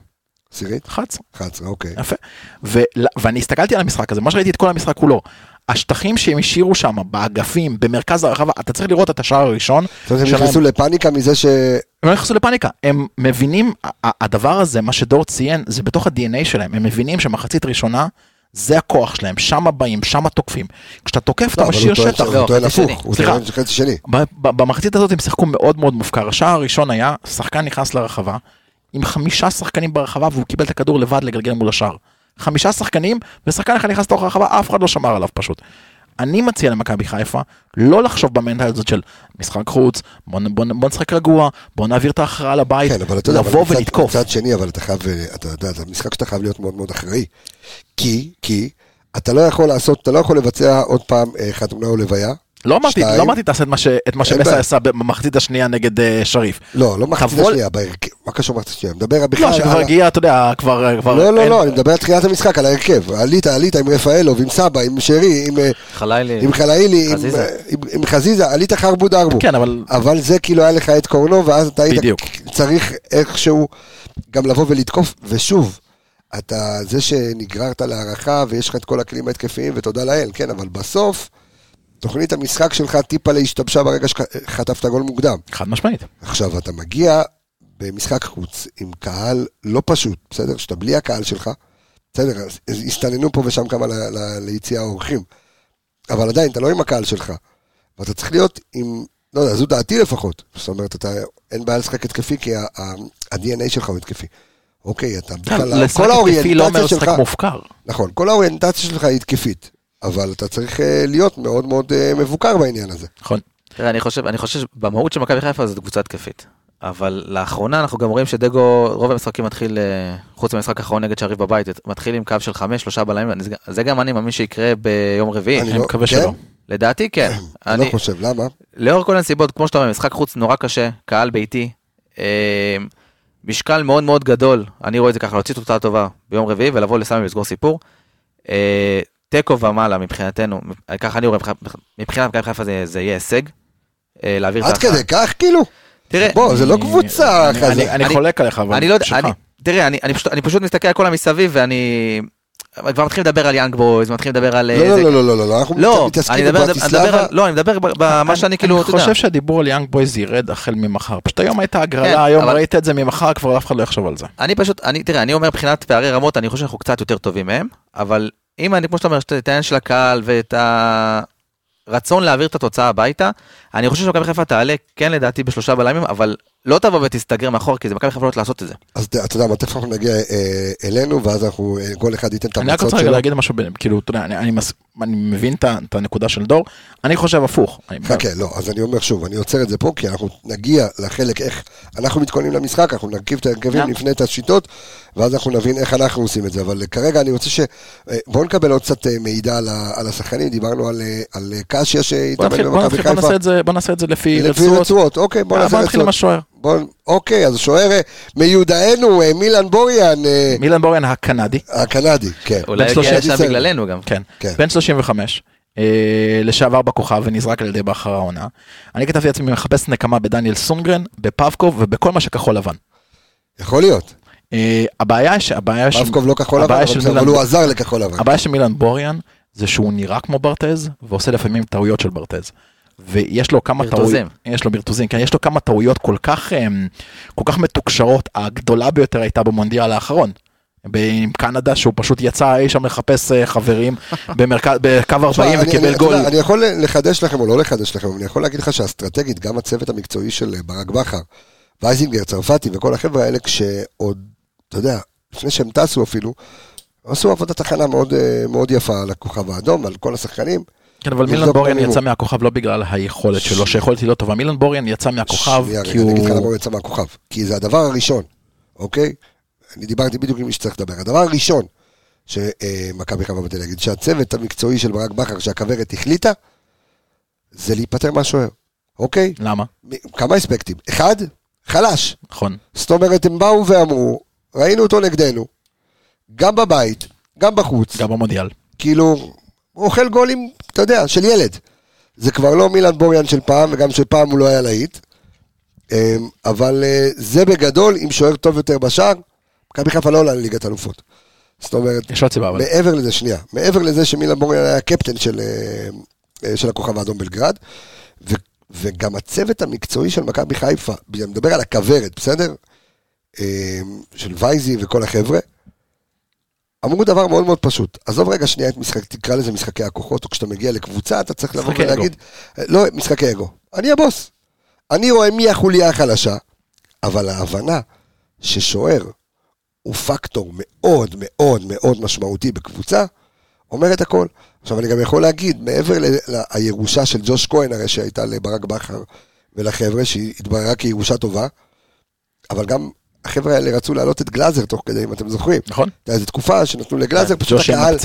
עשירית? 11. 11, אוקיי. יפה. ו- ואני הסתכלתי על המשחק הזה, מה שראיתי את כל המשחק כולו. השטחים שהם השאירו שם, באגפים, במרכז הרחבה, אתה צריך לראות את השער הראשון. זאת אומרת, הם. נכנסו לפאניקה מזה ש... הם לא נכנסו לפאניקה, הם מבינים, הדבר הזה, מה שדור ציין, זה בתוך ה-DNA שלהם, הם מבינים שמחצית ראשונה, זה הכוח שלהם, שם באים, שם תוקפים. כשאתה תוקף, אתה לא, משאיר שטח. הוא טוען שני. הפוך, הוא. טוען חצי שני. במחצית הזאת הם שיחקו מאוד מאוד מופקר. השער הראשון היה, שחקן נכנס לרחבה, עם חמישה שחקנים ברחבה, והוא קיבל את הכדור לבד לגלגל מול השער. חמישה שחקנים, ושחקן אחד נכנס לתוך הרחבה, אף אחד לא שמר עליו פשוט. אני מציע למכבי חיפה לא לחשוב במנטליות הזאת של משחק חוץ, בוא, בוא, בוא נשחק רגוע, בוא נעביר את ההכרעה לבית, כן, אבל אתה יודע, לבוא אבל ולתקוף. מצד שני, אבל אתה חייב, אה, אתה יודע, זה משחק שאתה חייב להיות מאוד מאוד אחראי. כי, כי, אתה לא יכול לעשות, אתה לא יכול לבצע עוד פעם אה, חתונה או לוויה. לא אמרתי. לא אמרתי תעשה את מה, ש, את מה אין שמסע. עשה במחצית השנייה נגד אה, שריף. לא, לא מחצית השנייה, בהרכב. מה קשור מחצית השנייה? מדבר לא, בכלל על... ה- הגיע, אתה יודע, כבר... כבר לא, לא, אין- לא, אני מדבר על תחילת המשחק, על ההרכב. עלית, עלית עם רפאלוב, עם סבא, עם שרי, עם, אה, חלילי, עם חלאילי, עם, חזיזה. אה, עם, עם חזיזה, עלית חרבו דרבו. כן, אבל... אבל זה כאילו היה לך את קורנו, ואז אתה היית בדיוק. צריך איכשהו גם לבוא ולתקוף, ושוב, אתה זה שנגררת להערכה ויש לך את כל הכלים ההתקפיים, ותודה לאל, כן, אבל בסוף, תוכנית המשחק שלך טיפה להשתבשה ברגע שחטפת גול מוקדם. חד משמעית. עכשיו, אתה מגיע במשחק חוץ עם קהל לא פשוט, בסדר? שאתה בלי הקהל שלך, בסדר, הסתננו פה ושם כמה ל- ל- ליציע האורחים, אבל עדיין, אתה לא עם הקהל שלך, ואתה צריך להיות עם, לא יודע, זו דעתי לפחות, זאת אומרת, אתה, אין בעיה לשחק התקפי, כי ה-DNA שלך הוא התקפי. אוקיי, אתה בכלל, לשחק כל התקפי לא אומר האוריינטציה לשחק שלך, מופקר. נכון, כל האוריינטציה שלך היא התקפית, אבל אתה צריך אה, להיות מאוד מאוד אה, מבוקר בעניין הזה. נכון. תראה, אני חושב, אני חושב שבמהות של מכבי חיפה זאת קבוצה התקפית. אבל לאחרונה אנחנו גם רואים שדגו, רוב המשחקים מתחיל, אה, חוץ מהמשחק האחרון נגד שריף בבית, מתחיל עם קו של חמש, שלושה בלמים, זה גם אני מאמין שיקרה ביום רביעי. אני אני לא- מקווה כן? שלא. לדעתי כן. אני לא חושב, למה? לאור כל הנסיבות, כמו שאתה אומר, משחק חוץ נורא קשה, קהל ביתי, אה, משקל מאוד מאוד גדול, אני רואה את זה ככה, להוציא תוצאה טובה ביום רביעי ולבוא לסמי ולסגור סיפור. תיקו ומעלה מבחינתנו, ככה אני רואה, מבחינת מכבי חיפה זה זה יהיה הישג. אה, להעביר את עד ההכרעה. כדי כך כאילו? תראה, בוא, זה לא קבוצה אני- כזה. אני- אני אני- חולק עליך, אבל אני לא שלך. אני- תראה, אני, אני, פשוט, אני פשוט מסתכל על כל המסביב ואני כבר מתחיל לדבר על יאנג בויז, מתחיל לדבר על... לא, אה, לא, זה- לא, לא, לא, לא, אנחנו לא, אנחנו מתעסקים בברטיסלבה. לא, אני מדבר במה שאני כאילו, אתה יודע. אני חושב שהדיבור על יאנג בויז ירד החל ממחר. פשוט היום הייתה כן, הגרלה, היום אבל- ראית את זה ממחר, כבר אף אחד לא יחשוב על זה. אני פשוט, אני, תראה, אני אומר מבחינת פערי רמות, אני חושב שאנחנו קצת יותר טובים מהם, אבל אם אני, כמו שאתה אומר, את העניין של הקהל ואת הרצון להעביר את התוצאה הביתה, אני חושב שמכבי חיפה תעלה, כן לדעתי בשלושה בלמים, אבל לא תבוא ותסתגר מאחור, כי זה מכבי חיפה לא לעשות את זה. אז אתה יודע מה, תכף אנחנו נגיע אה, אלינו, ואז אנחנו, אה, כל אחד ייתן את אני רק רוצה רגע שלו. להגיד משהו, כאילו, אתה יודע, אני- אני מס- אני מבין את הנקודה של דור, אני חושב הפוך. חכה, לא, אז אני אומר שוב, אני עוצר את זה פה, כי אנחנו נגיע לחלק איך אנחנו מתכוננים למשחק, אנחנו נרכיב את ההרכבים. נפנה את השיטות, ואז אנחנו נבין איך אנחנו עושים את זה. אבל כרגע אני רוצה ש... אה, בואו נקבל עוד קצת אה, מידע על השחקנים, דיברנו על, אה, אה, קשיה שהתאמן במכבי חיפה. בוא נעשה את זה לפי לפי רצועות. רצועות, אוקיי, בוא אה, נעשה רצועות. בוא, אוקיי, אז שוער אה, מיודענו, אה, מילן בוריאן, אה, מילן בוריאן הקנדי, הקנדי, כן. אולי 30 לשם. בגללנו גם. כן, כן. בן 35, אה, לשעבר בכוכב ונזרק על ידי בכר העונה. אני כתבתי לעצמי מחפש נקמה בדניאל סונגרן, בפבקוב ובכל מה שכחול לבן. יכול להיות. אה, הבעיה ש... הבעיה ש... רבקוב לא כחול לבן, אבל הוא עזר לכחול לבן. הבעיה של מילן בוריאן זה שהוא נראה כמו ברטז ועושה לפעמים טעויות של ברטז. ויש לו כמה ברטוזים. טעויות, יש לו ברטוזים, כן, יש לו כמה טעויות כל כך, אמ, כל כך מתוקשרות, הגדולה ביותר הייתה במונדיאל האחרון. עם קנדה שהוא פשוט יצא אי שם לחפש אה, חברים במרכז, בקו 40 תשמע, אני- וקיבל גול. אני יכול לחדש לכם או לא לחדש לכם, אבל אני יכול להגיד לך שאסטרטגית, גם הצוות המקצועי של אה, ברק בכר, וייזינגר, צרפתי וכל החבר'ה האלה, כשעוד, אתה יודע, לפני שהם טסו אפילו, עשו עבודת הכנה מאוד, אה, מאוד יפה על הכוכב האדום, על כל השחקנים. כן, אבל מילן בוריאן. יצא מהכוכב לא בגלל היכולת שלו, שהיכולת היא לא טובה. מילן בוריאן יצא מהכוכב שנייה, כי רגע, אני אגיד לך למה הוא... הוא יצא מהכוכב. כי זה הדבר הראשון, אוקיי? אני דיברתי בדיוק עם מי שצריך לדבר. הדבר הראשון שמכבי חיפה באתי להגיד, שהצוות המקצועי של ברק בכר, שהכוורת החליטה, זה להיפטר מהשוער, אוקיי? למה? כמה אספקטים. אחד, חלש. נכון. זאת אומרת, הם באו ואמרו, ראינו אותו נגדנו, גם בבית, גם בחוץ. גם במונדיאל. כאילו, הוא אוכל גולים, אתה יודע, של ילד. זה כבר לא מילן בוריאן של פעם, וגם של פעם הוא לא היה להיט. אמ, אבל אה, זה בגדול, עם שוער טוב יותר בשער, מכבי חיפה לא עולה לליגת אלופות. זאת אומרת, יש עוד סיבה, אבל... מעבר לזה, שנייה, מעבר לזה שמילן בוריאן היה הקפטן של, אה, אה, של הכוכב האדום בלגרד, ו, וגם הצוות המקצועי של מכבי חיפה, אני מדבר על הכוורת, בסדר? אה, של וייזי וכל החבר'ה, אמרו דבר מאוד מאוד פשוט, עזוב רגע שנייה את משחק, תקרא לזה משחקי הכוחות, או כשאתה מגיע לקבוצה, אתה צריך לבוא ולהגיד, לא, משחקי אגו, אני הבוס, אני רואה מי החוליה החלשה, אבל ההבנה ששוער הוא פקטור מאוד מאוד מאוד משמעותי בקבוצה, אומר את הכל. עכשיו אני גם יכול להגיד, מעבר לירושה של ג'וש כהן הרי שהייתה לברק בכר ולחבר'ה, שהיא התבררה כירושה טובה, אבל גם החבר'ה האלה רצו להעלות את גלאזר תוך כדי, אם אתם זוכרים. נכון? הייתה איזו תקופה שנתנו לגלאזר, פשוט ג'וש עם הקהל.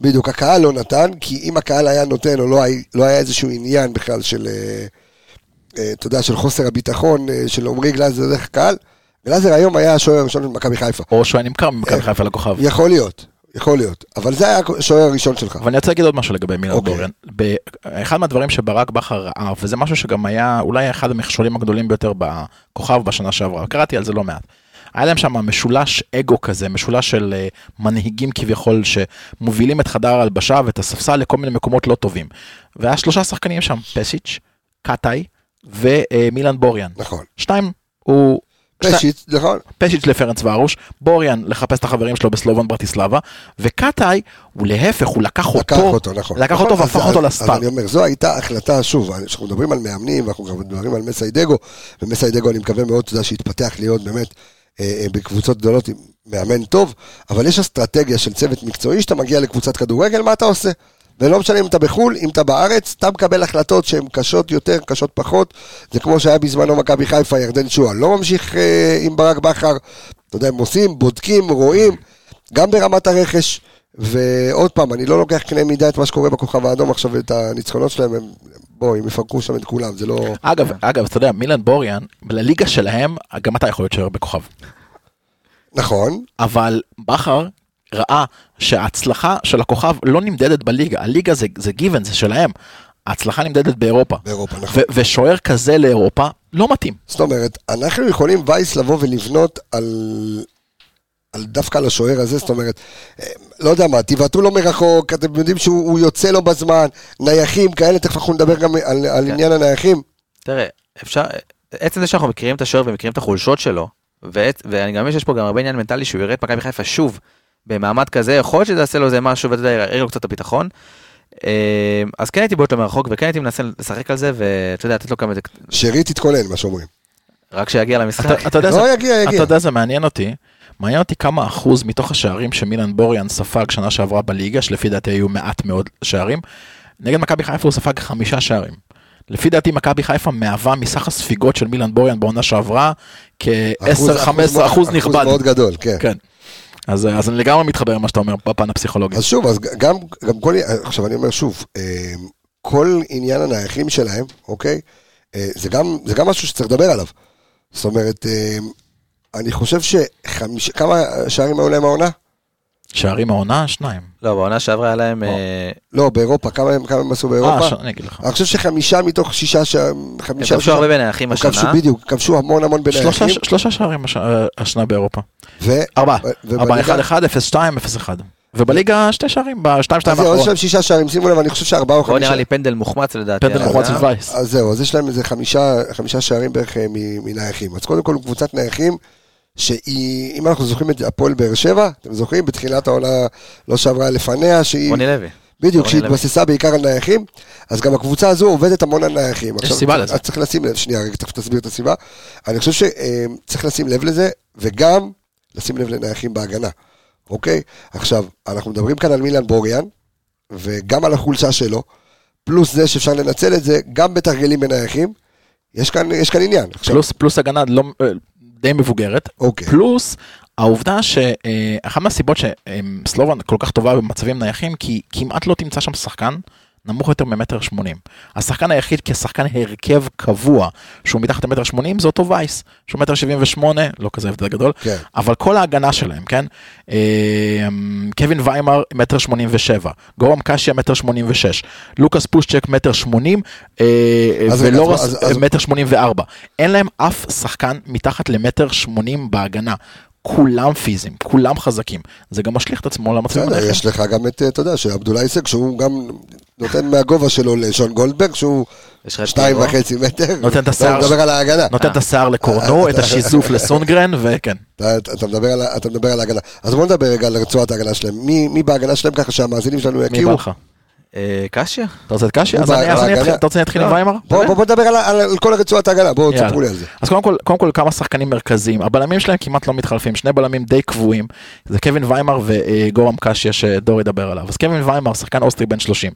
בדיוק, הקהל לא נתן, כי אם הקהל היה נותן, או לא, היה- לא היה איזשהו עניין בכלל של, אה, אה, אתה יודע, של חוסר הביטחון אה, של עמרי גלאזר דרך הקהל, גלאזר היום היה השוער הראשון של מכבי חיפה. או שהוא היה נמכר ממכבי חיפה לכוכב. יכול להיות, יכול להיות, אבל זה היה השוער הראשון שלך. אבל אני רוצה להגיד עוד משהו לגבי מילן אוקיי. בוריאן. ב- אחד מהדברים שברק בכר ראה, וזה משהו שגם היה אולי אחד המכשולים הגדולים ביותר בכוכב בשנה שעברה, קראתי על זה לא מעט. היה להם שם משולש אגו כזה, משולש של אה, מנהיגים כביכול שמובילים את חדר ההלבשה ואת הספסל לכל מיני מקומות לא טובים. והיה שלושה שחקנים שם, פסיץ', קטאי ומילן בוריאן. נכון. שתיים, הוא... פשיט, נכון. פשיץ' לפרנס וארוש, בוריאן לחפש את החברים שלו בסלובון ברטיסלבה, וקטאי הוא להפך, הוא לקח אותו, לקח אותו, נכון. לקח נכון, אותו אז- והפך אז- אותו אז לסטאר. אני אומר, זו הייתה החלטה, שוב, כשאנחנו מדברים על מאמנים, ואנחנו מדברים על מסיידגו, ומסיידגו אני מקווה מאוד, אתה יודע, שיתפתח להיות באמת בקבוצות גדולות עם מאמן טוב, אבל יש אסטרטגיה של צוות מקצועי, שאתה מגיע לקבוצת כדורגל, מה אתה עושה? ולא משנה אם אתה בחו"ל, אם אתה בארץ, אתה מקבל החלטות שהן קשות יותר, קשות פחות. זה כמו שהיה בזמנו מכבי חיפה, ירדן שועה. לא ממשיך אה, עם ברק בכר, אתה יודע, הם עושים, בודקים, רואים, גם ברמת הרכש. ועוד פעם, אני לא לוקח קנה מידה את מה שקורה בכוכב האדום עכשיו, את הניצחונות שלהם, הם, בואי, הם יפרקו שם את כולם, זה לא... אגב, אגב, אתה יודע, מילן בוריאן, לליגה שלהם, גם אתה יכול להיות שוער בכוכב. נכון, אבל בכר ראה שההצלחה של הכוכב לא נמדדת בליגה, הליגה זה, זה גיוון, זה שלהם. ההצלחה נמדדת באירופה. באירופה, נכון. ושוער כזה לאירופה לא מתאים. זאת אומרת, אנחנו יכולים וייס לבוא ולבנות על, על דווקא על השוער הזה, זאת אומרת, אה, לא יודע מה, תבעטו לו מרחוק, אתם יודעים שהוא הוא יוצא לו בזמן, נייחים כאלה, תכף אנחנו נדבר גם על, על כן. עניין הנייחים. תראה, אפשר, עצם זה שאנחנו מכירים את השוער ומכירים את החולשות שלו, ועת, ואני גם מבין שיש פה גם הרבה עניין מנטלי שהוא יראה את מכבי חיפה שוב במעמד כזה, יכול להיות שזה יעשה לו איזה משהו ואתה יודע, יראה לו קצת את הביטחון. אה, אז כן הייתי בועט לו מרחוק וכן הייתי מנסה לשחק על זה ואתה יודע, לתת לו כמה, שרי תתכונן, מה שאומרים. רק שיגיע למשחק. אתה, אתה, יודע, לא, זה, יגיע, יגיע. אתה יודע, זה מעניין אותי. מעניין אותי כמה אחוז מתוך השערים שמילן בוריאן ספג שנה שעברה בליגה, שלפי דעתי היו מעט מאוד שערים, נגד מכבי חיפה הוא ספג חמישה שערים. לפי דעתי מכבי חיפה מהווה מסך הספיגות של מילן בוריאן בעונה שעברה כ-10-15 אחוז נכבד. מאוד גדול, כן. כן. אז, אז אני לגמרי מתחבר עם מה שאתה אומר בפן הפסיכולוגי. אז שוב, אז גם, גם כל, עכשיו אני אומר שוב, אה, כל עניין הנייחים שלהם, אוקיי? אה, זה גם, זה גם משהו שצריך לדבר עליו. זאת אומרת, אה, אני חושב שחמיש... כמה שערים היו להם העונה? שערים העונה, שניים. לא, בעונה שעברה היה להם... או. אה, לא, באירופה, כמה הם, כמה הם עשו באירופה? אה, ש... אני אגיד לך. אני חושב שחמישה מתוך שישה, ש... הם כבשו הרבה בנייחים כבשו, השנה. בדיוק, כבשו המון המון שלושה, בנייחים. שלושה שערים הש... השנה באירופה. ו... ארבעה. ארבעה, אחד אחד, אפס שתיים, אפס אחד. ובליגה שתי שערים, בשתיים שתיים אז זהו, יש האחרון. להם שישה שערים, שימו לב, אני חושב שארבעה או פה חמישה. נראה לי פנדל מוחמץ לדעתי. פנדל מוחמץ העונה. של וייס. אז זהו, אז יש להם איזה חמישה, חמישה שערים בערך אה, מ- מנייחים. אז קודם כל קבוצת נייחים, שהיא, אם אנחנו זוכרים את הפועל באר שבע, אתם זוכרים? בתחילת העונה לא שעברה לפניה, שהיא, רוני לוי. בדיוק, רוני לוי. שהתבססה בעיקר על נייחים, אז גם הקבוצה הזו עובדת המון על נייחים. עכשיו, סיבה לזה. אז צריך לשים לב, שנייה, רגע, תכף תסביר את הסיבה. אני חושב שצריך לשים לב לזה, וגם לשים לב לנייחים בהגנה, אוקיי? עכשיו, אנחנו מדברים כאן על מילן בוריאן, וגם על החולשה שלו, פלוס זה שאפשר לנצל את זה גם בתרגילים בנייחים, יש כאן, יש כאן עניין. עכשיו, פלוס, פלוס הגנה לא, אה, די מבוגרת. אוקיי. פלוס העובדה שאחת מהסיבות שסלובן כל כך טובה במצבים נייחים, כי כמעט לא תמצא שם שחקן נמוך יותר ממטר שמונים. השחקן היחיד כשחקן הרכב קבוע שהוא מתחת למטר שמונים זה אותו וייס, שהוא מטר שבעים ושמונה, לא כזה הבדל גדול, כן. אבל כל ההגנה שלהם, כן? אה, קווין ויימר מטר שמונים ושבע, גורם קשיה מטר שמונים ושש, לוקאס פושצ'ק מטר שמונים, אה, ולורס מטר שמונים וארבע. אין להם אף שחקן מתחת למטר שמונים בהגנה. כולם פיזיים, כולם חזקים. זה גם משליך את עצמו למצבים בסדר, הנייחים. יש לך גם את, אתה יודע, שעבדולאי הישג, שהוא גם נותן מהגובה שלו לשון גולדברג, שהוא שתיים. וחצי מטר. נותן את השיער- מדבר על ההגנה. נותן את השיער לקורנו, את השיזוף לסונגרן, וכן. אתה, אתה, מדבר על, ההגנה. אז בוא נדבר רגע על רצועת ההגנה שלהם. מי, מי בהגנה שלהם ככה שהמאזינים שלנו מי יכירו? בא לך? אה, קשיה? אתה רוצה את קשי? הוא אז אני- אני. אתחיל, אתה רוצה שאני אתחיל עם לא. ויימר? בוא, נדבר על, כל רצועת ההגנה, בואו. תספרו לי על זה. אז קודם כל, כמה שחקנים מרכזיים, הבלמים שלהם כמעט לא מתחלפים, שני בלמים די קבועים, זה קווין ויימר וגורם קשיה שדור ידבר עליו. אז קווין ויימר, שחקן אוסטרי בן 30.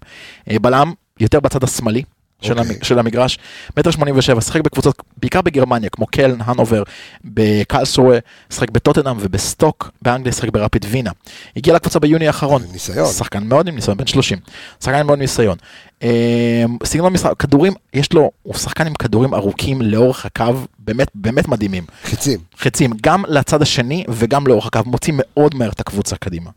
אה, בלם יותר בצד השמאלי. של, אוקיי. המ, של המגרש, מטר שמונים ושבע, שיחק בקבוצות, בעיקר בגרמניה, כמו קלן, הנובר, בקרלסרואה, שיחק בטוטנהאם ובסטוק, באנגליה שיחק ברפיד וינה. הגיע לקבוצה ביוני האחרון. ניסיון. שחקן מאוד עם ניסיון, בן 30. שחקן עם מאוד ניסיון. אה, סגנון משחק, כדורים, יש לו, הוא שחקן עם כדורים ארוכים לאורך הקו, באמת, באמת מדהימים. חיצים. חצים, גם לצד השני וגם לאורך הקו, מוציא מאוד מהר את הקבוצה קדימה.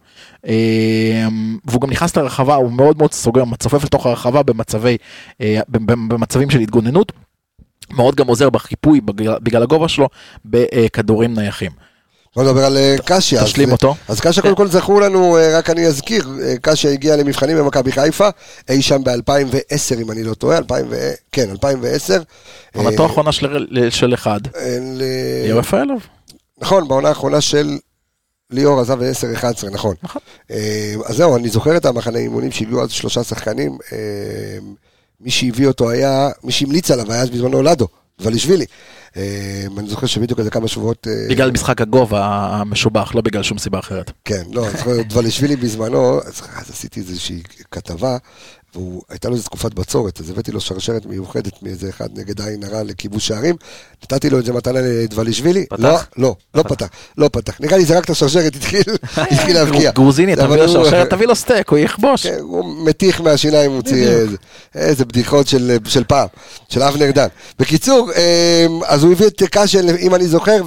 אה, והוא גם נכנס לרחבה, הוא מאוד מאוד סוגר, מצופף לתוך הרחבה במצבי, אה, במצבים של התגוננות. מאוד גם עוזר בחיפוי בגלל, בגלל הגובה שלו בכדורים נייחים. בוא נדבר על אה, קשיה. תשלים אז, אותו. אז קשיה קודם כל זכור לנו, אה, רק אני אזכיר, אה, קשיה הגיע למבחנים במכבי חיפה, אי שם ב-2010 אם אני לא טועה, 2000 ו... כן, 2010. עונתו אה, האחרונה של, של אחד, אה, ליאור רפאלוב. נכון, בעונה האחרונה של ליאור עזב ב-10-11, נכון. נכון. אה, אז זהו, אני זוכר את המחנה אימונים שהביאו אז שלושה שחקנים. אה, מי שהביא אותו היה, מי שהמליץ עליו היה אז בזמנו לדו, דבלישווילי. אה, אני זוכר שבדיוק איזה כמה שבועות... אה, בגלל משחק הגובה המשובח, לא בגלל שום סיבה אחרת. כן, לא, דבלישווילי בזמנו, אז עשיתי איזושהי כתבה, והייתה לו איזו תקופת בצורת, אז הבאתי לו שרשרת מיוחדת מאיזה אחד נגד עין הרע לכיבוש שערים, נתתי לו את זה מתנה לדבלישווילי, פתח? לא, לא, לא פתח, לא פתח, נראה לי זרק את השרשרת, התחיל להבקיע. גרוזיני, תביא לו שרשרת, תביא לו סטייק, הוא יכבוש. כן, הוא מתיך מהשיניים, הוא הוציא איזה- בדיחות של פעם, של אבנר דן. בקיצור, אמ, אז הוא הביא את קאשן, אם אני זוכר,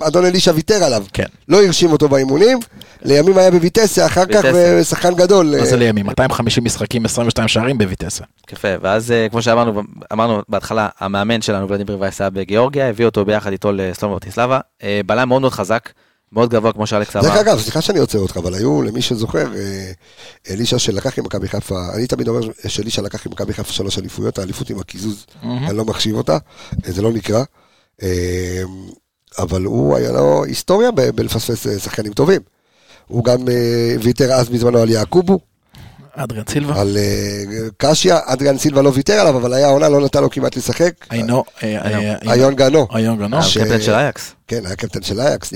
ואדון אלישע ויתר עליו. כן. לא הרשים אותו באימונים, לימים היה בויטסה, אחר כך ויטסה. שחקן גדול. מה אה, זה לימים? 250 משחקים, 22 שערים בויטסה. יפה, ואז אה, כמו שאמרנו אמרנו בהתחלה, המאמן שלנו, ולדימיר וייס, היה בגיאורגיה, הביא אותו ביחד איתו לסלומה ברטיסלבה. אה, בלם מאוד מאוד חזק, מאוד גבוה, כמו שאלכס דרך אמר. אגב, סליחה שאני עוצר אותך, אבל היו, למי שזוכר, אה, אלישע שלקח עם מכבי חיפה, אני תמיד אומר שאלישע לקח עם מכבי חיפה שלוש אליפויות, האליפות עם הקיזוז, אני לא מחשיב אותה, זה לא נקרא. אבל הוא היה לו היסטוריה בלפספס שחקנים טובים. הוא גם ויתר אז בזמנו על יעקובו, אדריאן סילבה. על אה, קשיה, אדריאן סילבה לא ויתר עליו, אבל היה עונה, לא נתן לו כמעט לשחק. אינו. אה, אה, איון גנו, איון גנו. אה, ש- קפטן של אייקס. כן, היה קפטן של אייקס.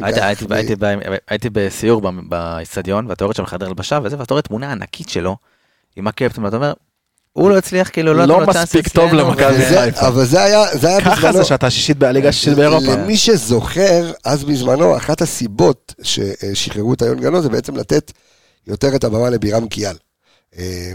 הייתי- בסיור ב- באיצטדיון, ואתה יורד שם בחדר הלבשה וזה, ואתה רואה תמונה ענקית שלו, עם הקפטן, ואתה אומר, הוא לא הצליח, כאילו, לא לא מספיק טוב אצלנו, למכבי חיפה. אבל זה היה, זה היה ככה בזמנו, זה שאתה השישית בליגה השישית באירופה. למי שזוכר, אז בזמנו, אחת הסיבות ששחררו את איון גנו זה בעצם לתת יותר את הבמה לבירם קיאל. אה,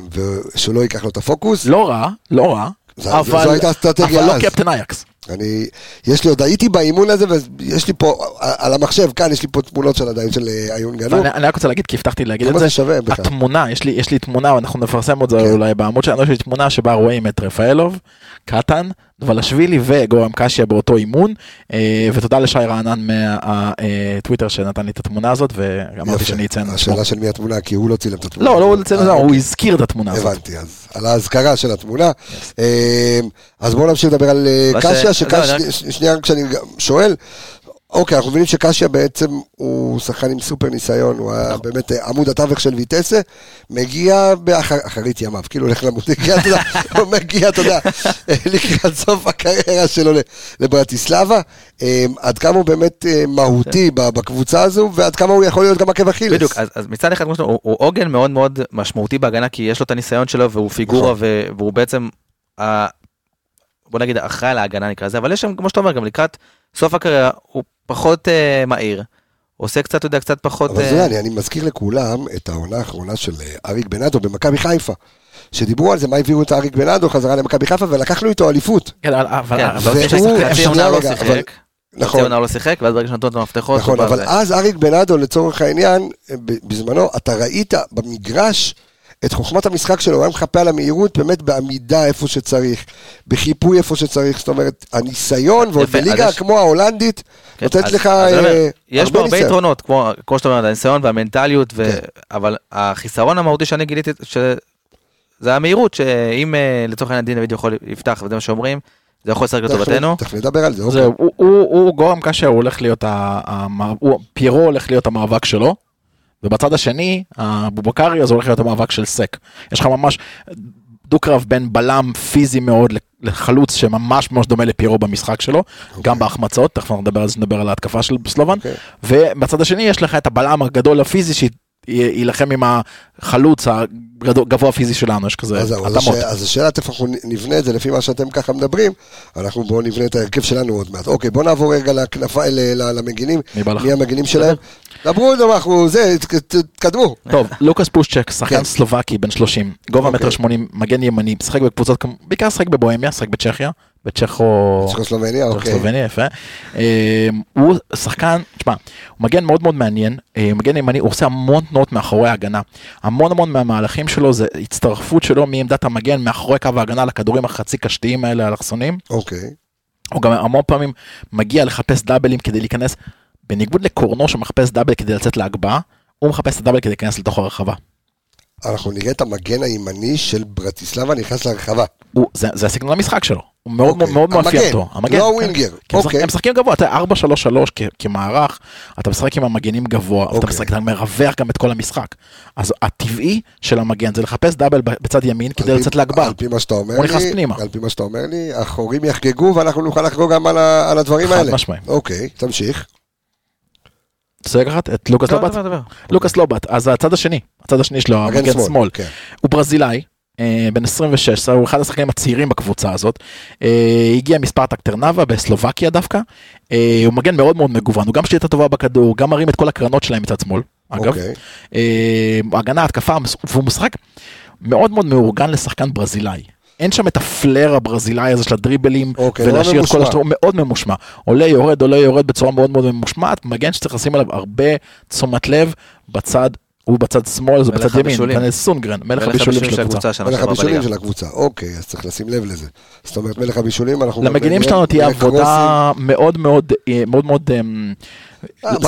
ושהוא לא ייקח לו את הפוקוס. לא רע, לא רע. זו- זו אבל הייתה אסטרטגיה אבל לא. קפטן אייקס. אני, יש לי עוד, הייתי באימון הזה, ויש לי פה, על המחשב, כאן יש לי פה תמונות של עדיין של אה, איון גנו. ואני אני רק רוצה להגיד, כי הבטחתי להגיד את זה. זה שווה בכלל? התמונה, יש לי, יש לי תמונה, ואנחנו נפרסם את זה כן. אולי בעמוד שלנו, יש לי תמונה שבה רואים את רפאלוב, קטן, דבלשווילי וגורם קשיה באותו אימון, אה, ותודה לשי רענן מהטוויטר שנתן לי את התמונה הזאת, ואמרתי. שאני אציין את. השאלה של מי התמונה, כי הוא לא צילם את התמונה. לא, לא, הוא אצלנו, אה, הוא הזכיר את התמונה הזאת. הבנתי, אז על ההזכרה של התמונה. אה, אז בואו נמשיך לדבר על קשיה, לא, שקשיה, שנייה כשאני שואל, אוקיי, אנחנו מבינים שקשיה בעצם הוא שחקן עם סופר ניסיון, הוא היה נכון. באמת אה, עמוד התווך של ויטסה, מגיע באחרית ימיו, כאילו הולך למות, מגיע, אתה יודע, הוא מגיע, אתה יודע, אה, לקראת סוף הקריירה שלו לברטיסלבה, אה, עד כמה הוא באמת אה, מהותי ב- בקבוצה הזו, ועד כמה הוא יכול להיות גם עקב אכילס. בדיוק, אז, מצד אחד הוא, עוגן מאוד מאוד משמעותי בהגנה, כי יש לו את הניסיון שלו והוא פיגורה נכון. והוא בעצם, בוא נגיד, אחראי על ההגנה נקרא לזה, אבל יש שם, כמו שאתה אומר, גם לקראת סוף הקריירה, הוא פחות אה, מהיר, עושה קצת, אתה יודע, קצת פחות... אבל אה, אתה יודע, אני, אני מזכיר לכולם את העונה האחרונה של אה, אריק בנאדו במכבי חיפה. שדיברו על זה, מה הביאו את אריק בנאדו חזרה למכבי חיפה, ולקחנו איתו אליפות. כן, אבל- אבל- כן, אבל- אבל והוא- חצי שנייה עונה לא שיחק, נכון, עונה לא שיחק, ואז ברגע שנתנו את המפתחות, נכון, אבל אז אריק בנאדו, לצורך העניין, אה, בזמנו, אתה ראית במגרש את חוכמת המשחק שלו, הוא היה מחפה על המהירות, באמת בעמידה איפה שצריך, בחיפוי איפה שצריך, זאת אומרת, הניסיון, ועוד בליגה יש- כמו ההולנדית, כן, נותנת אז- לך אז אני אומר, אה, יש בו הרבה. יתרונות, כמו כמו שאתה אומר, הניסיון והמנטליות, ו- כן. אבל החיסרון המהותי שאני גיליתי, זה המהירות, שאם אה, לצורך העניין דין דוד יכול לפתח, וזה מה שאומרים, זה יכול לשחק לטובתנו. תכף נדבר על זה, אוקיי. הוא- הוא הוא גורם קשה, הוא הולך להיות, ה- המאב- הוא- פיירו הולך להיות המאבק שלו, ובצד השני, הבובקרי, אז הולך להיות המאבק של סק. יש לך ממש דו-קרב בין בלם פיזי מאוד לחלוץ שממש ממש דומה לפיירו במשחק שלו, גם בהחמצות, תכף נדבר על זה, נדבר על ההתקפה של סלובן, אוקיי. ובצד השני יש לך את הבלם הגדול הפיזי שיילחם עם החלוץ הגבוה הפיזי שלנו, יש כזה אז התאמות. אז השאלה איפה אנחנו נבנה את זה לפי מה שאתם ככה מדברים, אנחנו בואו נבנה את ההרכב שלנו עוד מעט. אוקיי, בואו נעבור רגע לכנפיים, ל- ל- למגינים, מי המגינים שלהם. דברו, נו, אנחנו, זה, תתקדמו. טוב, לוקאס פושצ'ק, שחקן כן. סלובקי בן 30, גובה אוקיי. מטר 80, מגן ימני, משחק בקבוצות, בעיקר שחק בבוהמיה, שחק בצ'כיה, בצ'כו... צ'כוסלובניה, אוקיי. צ'כוסלובניה, יפה. אה, הוא שחקן, תשמע, הוא מגן מאוד מאוד מעניין, אה, מגן ימני, הוא עושה המון תנועות מאחורי ההגנה. המון המון מהמהלכים שלו זה הצטרפות שלו מעמדת המגן מאחורי קו ההגנה לכדורים החצי קשתיים האלה, האלכסונים. אוקיי. הוא גם המון פעמים מגיע לחפש דאבלים כדי להיכנס, בניגוד לקורנו שמחפש דאבל כדי לצאת להגבהה, הוא מחפש את הדאבל כדי להיכנס לתוך הרחבה. אנחנו נראה את המגן הימני של ברטיסלבה נכנס לרחבה. הוא, זה, זה הסגנון המשחק שלו, הוא מאוד אוקיי. מאוד מאפיין המגן, אותו. לא כן. הווינגר. הם, אוקיי. הם משחקים גבוה, אתה 4-3-3 כ- כמערך, אתה משחק עם המגנים גבוה, אבל אתה אוקיי. משחק, אתה מרווח גם את כל המשחק. אז הטבעי של המגן זה לחפש דאבל בצד ימין כדי לצאת להגבהה. על פי מה שאתה אומר הוא לי, נכנס פנימה. על פי מה שאתה אומר לי, החורים יחגגו ואנחנו נוכל לחגוג גם על ה- על הדברים חד האלה. משמעית. אוקיי, תמשיך. רוצה לקחת את לוקאס דבר, לובט? לוקאס לובט, אז הצד השני, הצד השני שלו, מגן המגן שמאל, כן. הוא ברזילאי, אה, בן 26, הוא אחד השחקנים הצעירים בקבוצה הזאת, אה, הגיע מספרטק טרנבה בסלובקיה דווקא, אה, הוא מגן מאוד מאוד מגוון, הוא גם שליטה טובה בכדור, גם מרים את כל הקרנות שלהם מצד שמאל, אגב, אוקיי. הגנה, התקפה, והוא משחק מאוד מאוד מאורגן לשחקן ברזילאי. אין שם את הפלר הברזילאי הזה של הדריבלים, אוקיי, נורא ולהשאיר את כל. השטרות, הוא מאוד ממושמע. עולה, יורד, עולה, יורד בצורה מאוד מאוד ממושמעת, מגן שצריך לשים עליו הרבה תשומת לב בצד, הוא בצד שמאל, זה בצד ימין. דניאל סונגרן, מלך הבישולים של הקבוצה. מלך הבישולים. של הקבוצה, אוקיי, אז צריך לשים לב לזה. זאת אומרת, מלך הבישולים, אנחנו... למגינים שלנו תהיה עבודה מאוד מאוד, אה, מאוד מאוד, אה,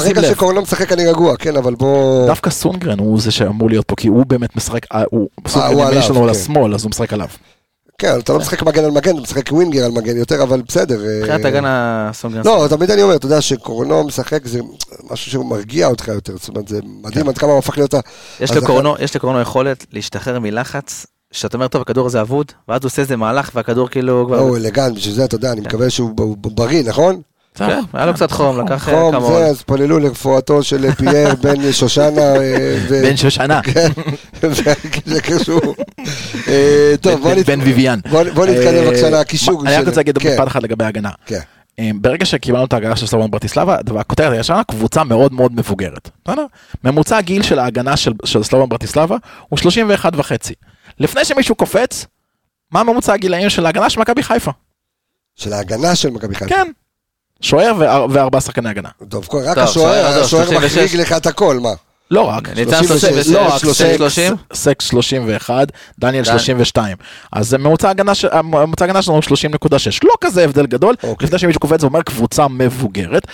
שים ברגע. שקורנו משחק אני רגוע, כן, אבל בוא... דווקא סונגרן הוא זה שאמור להיות פה, כי הוא באמת משחק, אה, הוא סונגרן עליו, שלו כן. לשמאל, אז הוא משחק עליו. כן, אתה לא משחק מגן על מגן, אתה משחק ווינגר על מגן יותר, אבל בסדר. אה, מבחינת הגנה סונגרן. לא, תמיד אני אומר, אתה יודע שקורנו משחק זה משהו שהוא מרגיע אותך יותר, זאת אומרת, זה מדהים עד כמה הוא הפך להיות... ה- יש לקורנו, יכולת להשתחרר מלחץ, שאתה אומר, טוב, הכדור הזה אבוד, ואז הוא עושה איזה מהלך והכדור כאילו לא. הוא אלגנט, בשביל זה, אתה יודע, אני מקווה שהוא הוא בריא, נכון? כן, היה לו קצת חום, לקח אה, חום, כמה זה, עוד. אז פוללו לרפואתו של פייר בן שושנה. אה, בן שושנה, כן, זה קשור. אה, טוב, בוא בן- ויvian. בוא- נתקדם בבקשה לקישור. אני רק רוצה להגיד כן, משפט אחד לגבי ההגנה. כן. ברגע שקיבלנו את ההגנה של סלובן ברטיסלבה, הכותרת הישנה, קבוצה מאוד מאוד מבוגרת. ממוצע הגיל של ההגנה של, של סלובן ברטיסלבה הוא 31 וחצי. לפני שמישהו קופץ, מה ממוצע הגילאים של ההגנה של מכבי חיפה? של ההגנה של מכבי חיפה. כן. שוער ואר- וארבעה שחקני הגנה. טוב, רק השוער, השוער 36. מחריג לך את הכל, מה? לא רק. ניצן 36, לא, לא רק רק סקס סקס 30? סקס 31, דניאל דן- 32. אז זה ממוצע הגנה ש- הממוצע הגנה שלנו הוא 30.6. לא כזה הבדל גדול, אוקיי. לפני שמישהו קופץ ואומר קבוצה מבוגרת.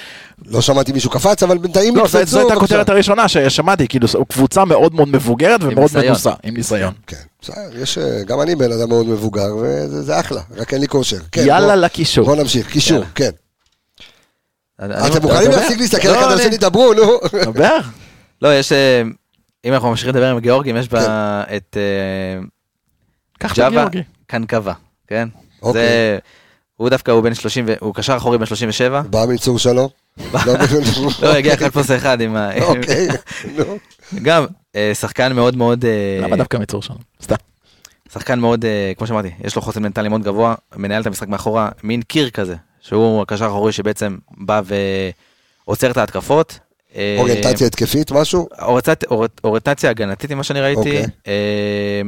לא שמעתי מישהו קפץ, אבל בינתיים לא. זו- הייתה. הכותרת הראשונה ששמעתי, כאילו קבוצה מאוד מאוד מבוגרת ומאוד. מנוסה, עם ניסיון. כן, בסדר, יש, אה, גם אני בן אדם מאוד מבוגר, וזה זה אחלה, רק אין לי כושר. כן, יאללה לקישור. בוא נמשיך, קישור. כן. אתם מוכנים דבר. להפסיק להסתכל לא, אחד על השני, דברו, נו. דבר. לא, יש... אה, אם אנחנו ממשיכים לדבר עם גיאורגים, יש בה. את אה, קח את ג'אווה הגיאורגי. קנקבה, כן? אוקיי. זה... הוא דווקא, הוא בן 30, ו- הוא קשר אחורי בן 37. בא מצור שלום. לא, לא, הגיע אחד פלוס אחד עם ה... אוקיי, נו. גם, אה, שחקן מאוד מאוד... למה דווקא מצור שלנו? סתם. שחקן מאוד, כמו שאמרתי, יש לו חוסן מנטלי מאוד גבוה, מנהל את המשחק מאחורה, מין קיר כזה, שהוא הקשר האחורי שבעצם בא ועוצר את ההתקפות. אה, אוריינטציה התקפית, משהו? אוריינטציה- אוריינ- אוריינטציה הגנתית ממה שאני ראיתי. אוקיי. אה,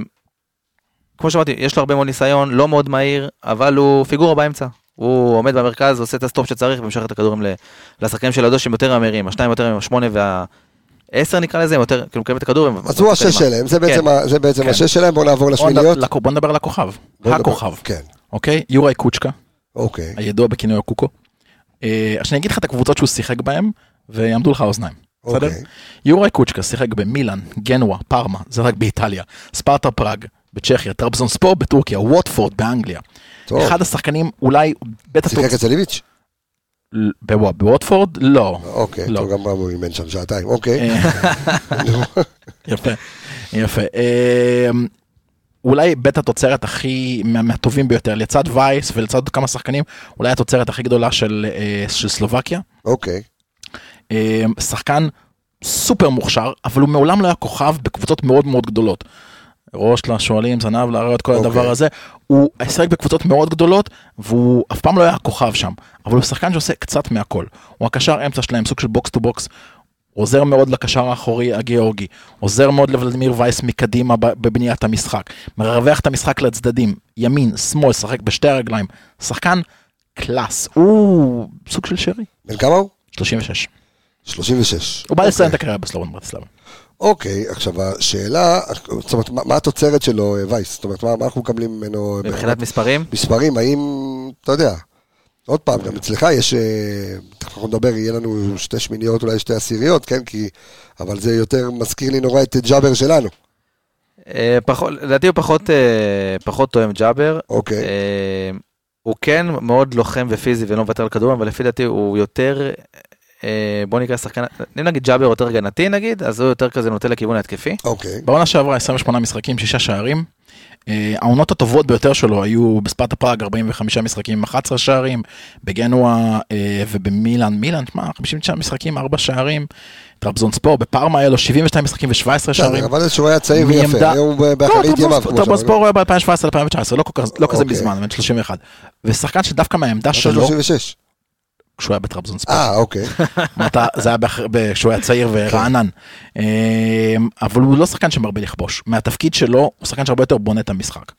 כמו שאמרתי, יש לו הרבה מאוד ניסיון, לא מאוד מהיר, אבל הוא פיגורה באמצע. הוא עומד במרכז, עושה את ה stop שצריך ומשך את הכדורים ל- לשחקנים של לידו שהם יותר מהירים, השניים יותר, השמונה והעשר נקרא לזה, הם יותר, כאילו מקבלים את הכדור. אז הוא השש שלהם, זה בעצם ה- זה בעצם כן. השש שלהם, בואו נעבור לשמיניות. נדבר- בוא נדבר על הכוכב. הכוכב. כן, אוקיי? יוראי קוצ'קה, אוקיי. הידוע בכינוי הקוקו. אה, אז אני אגיד לך את הקבוצות שהוא שיחק בהן, ויעמדו לך האוזניים. בסדר? אוקיי. יוראי קוצ'קה שיחק במילאן, גנואה, פארמה, זה רק באיטליה, ספרטה פראג, בצ'כיה, טרבזון ספור בטורקיה, ווטפורד באנגליה. טוב. אחד השחקנים אולי בטח שיחק אצל איביץ'? בווטפורד? לא. אוקיי, לא. טוב, גם הוא אימן שם שעתיים, אוקיי. אה, יפה, יפה. אולי בית התוצרת הכי, מה- מהטובים ביותר, לצד וייס ולצד כמה שחקנים, אולי התוצרת הכי גדולה של, אה, של סלובקיה. אוקיי. אה, שחקן סופר מוכשר, אבל הוא מעולם לא היה כוכב בקבוצות מאוד מאוד גדולות. ראש לשועלים, זנב לאריות, כל אוקיי. הדבר הזה. הוא שיחק בקבוצות מאוד גדולות, והוא אף פעם לא היה כוכב שם. אבל הוא שחקן שעושה קצת מהכל. הוא הקשר אמצע שלהם, סוג של box to box. עוזר מאוד לקשר האחורי הגיאורגי, עוזר מאוד לוולדימיר וייס מקדימה בבניית המשחק, מרווח את המשחק לצדדים, ימין, שמאל, שחק בשתי הרגליים, שחקן class, הוא סוג של שרי, בן כמה הוא? 36. 36. הוא בא לסיים את אוקיי. הקריירה בסלובן ברטיסלבה. אוקיי, עכשיו השאלה, זאת אומרת, מה- התוצרת שלו, אה, וייס? זאת אומרת, מה מה אנחנו מקבלים ממנו? מבחינת מספרים, מספרים, האם, אתה יודע, עוד פעם, גם אצלך יש, אה, תכף אנחנו נדבר, יהיה לנו שתי שמיניות, אולי שתי עשיריות, כן, כי, אבל זה יותר מזכיר לי נורא את ג'אבר שלנו. אה, פחות- לדעתי הוא פחות, אה, פחות תואם ג'אבר. אוקיי. אה, הוא כן מאוד לוחם ופיזי ולא מוותר על כדורים, אבל לפי דעתי הוא יותר, אה, בוא נקרא שחקן, אם נגיד ג'אבר יותר הגנתי נגיד, אז הוא יותר כזה נוטה לכיוון ההתקפי. אוקיי. בעונה שעברה 28 משחקים, 6 שערים. אה, העונות הטובות ביותר שלו היו בספרטה פראג 45 משחקים עם 11 שערים, בגנואה אה, ובמילאן, מילאן, מה, 59 משחקים, 4 שערים, טרבזון ספור, בפארמה היה לו 72 משחקים ו-17 שערים. אבל שהוא היה צעיר ויפה, היום הוא לא, באחרית ימיו, טרבזון. ספור היה ב-2017-2019, לא כך- לא כזה אוקיי. מזמן, בן 31. ושחקן שדווקא מהעמדה שלו, 36. כשהוא היה בטרבזון ספורט. אה, אוקיי. זה היה כשהוא היה צעיר ורענן. אמ, אבל הוא לא שחקן שמרבה לכבוש. מהתפקיד שלו, הוא שחקן שהרבה יותר בונה את המשחק.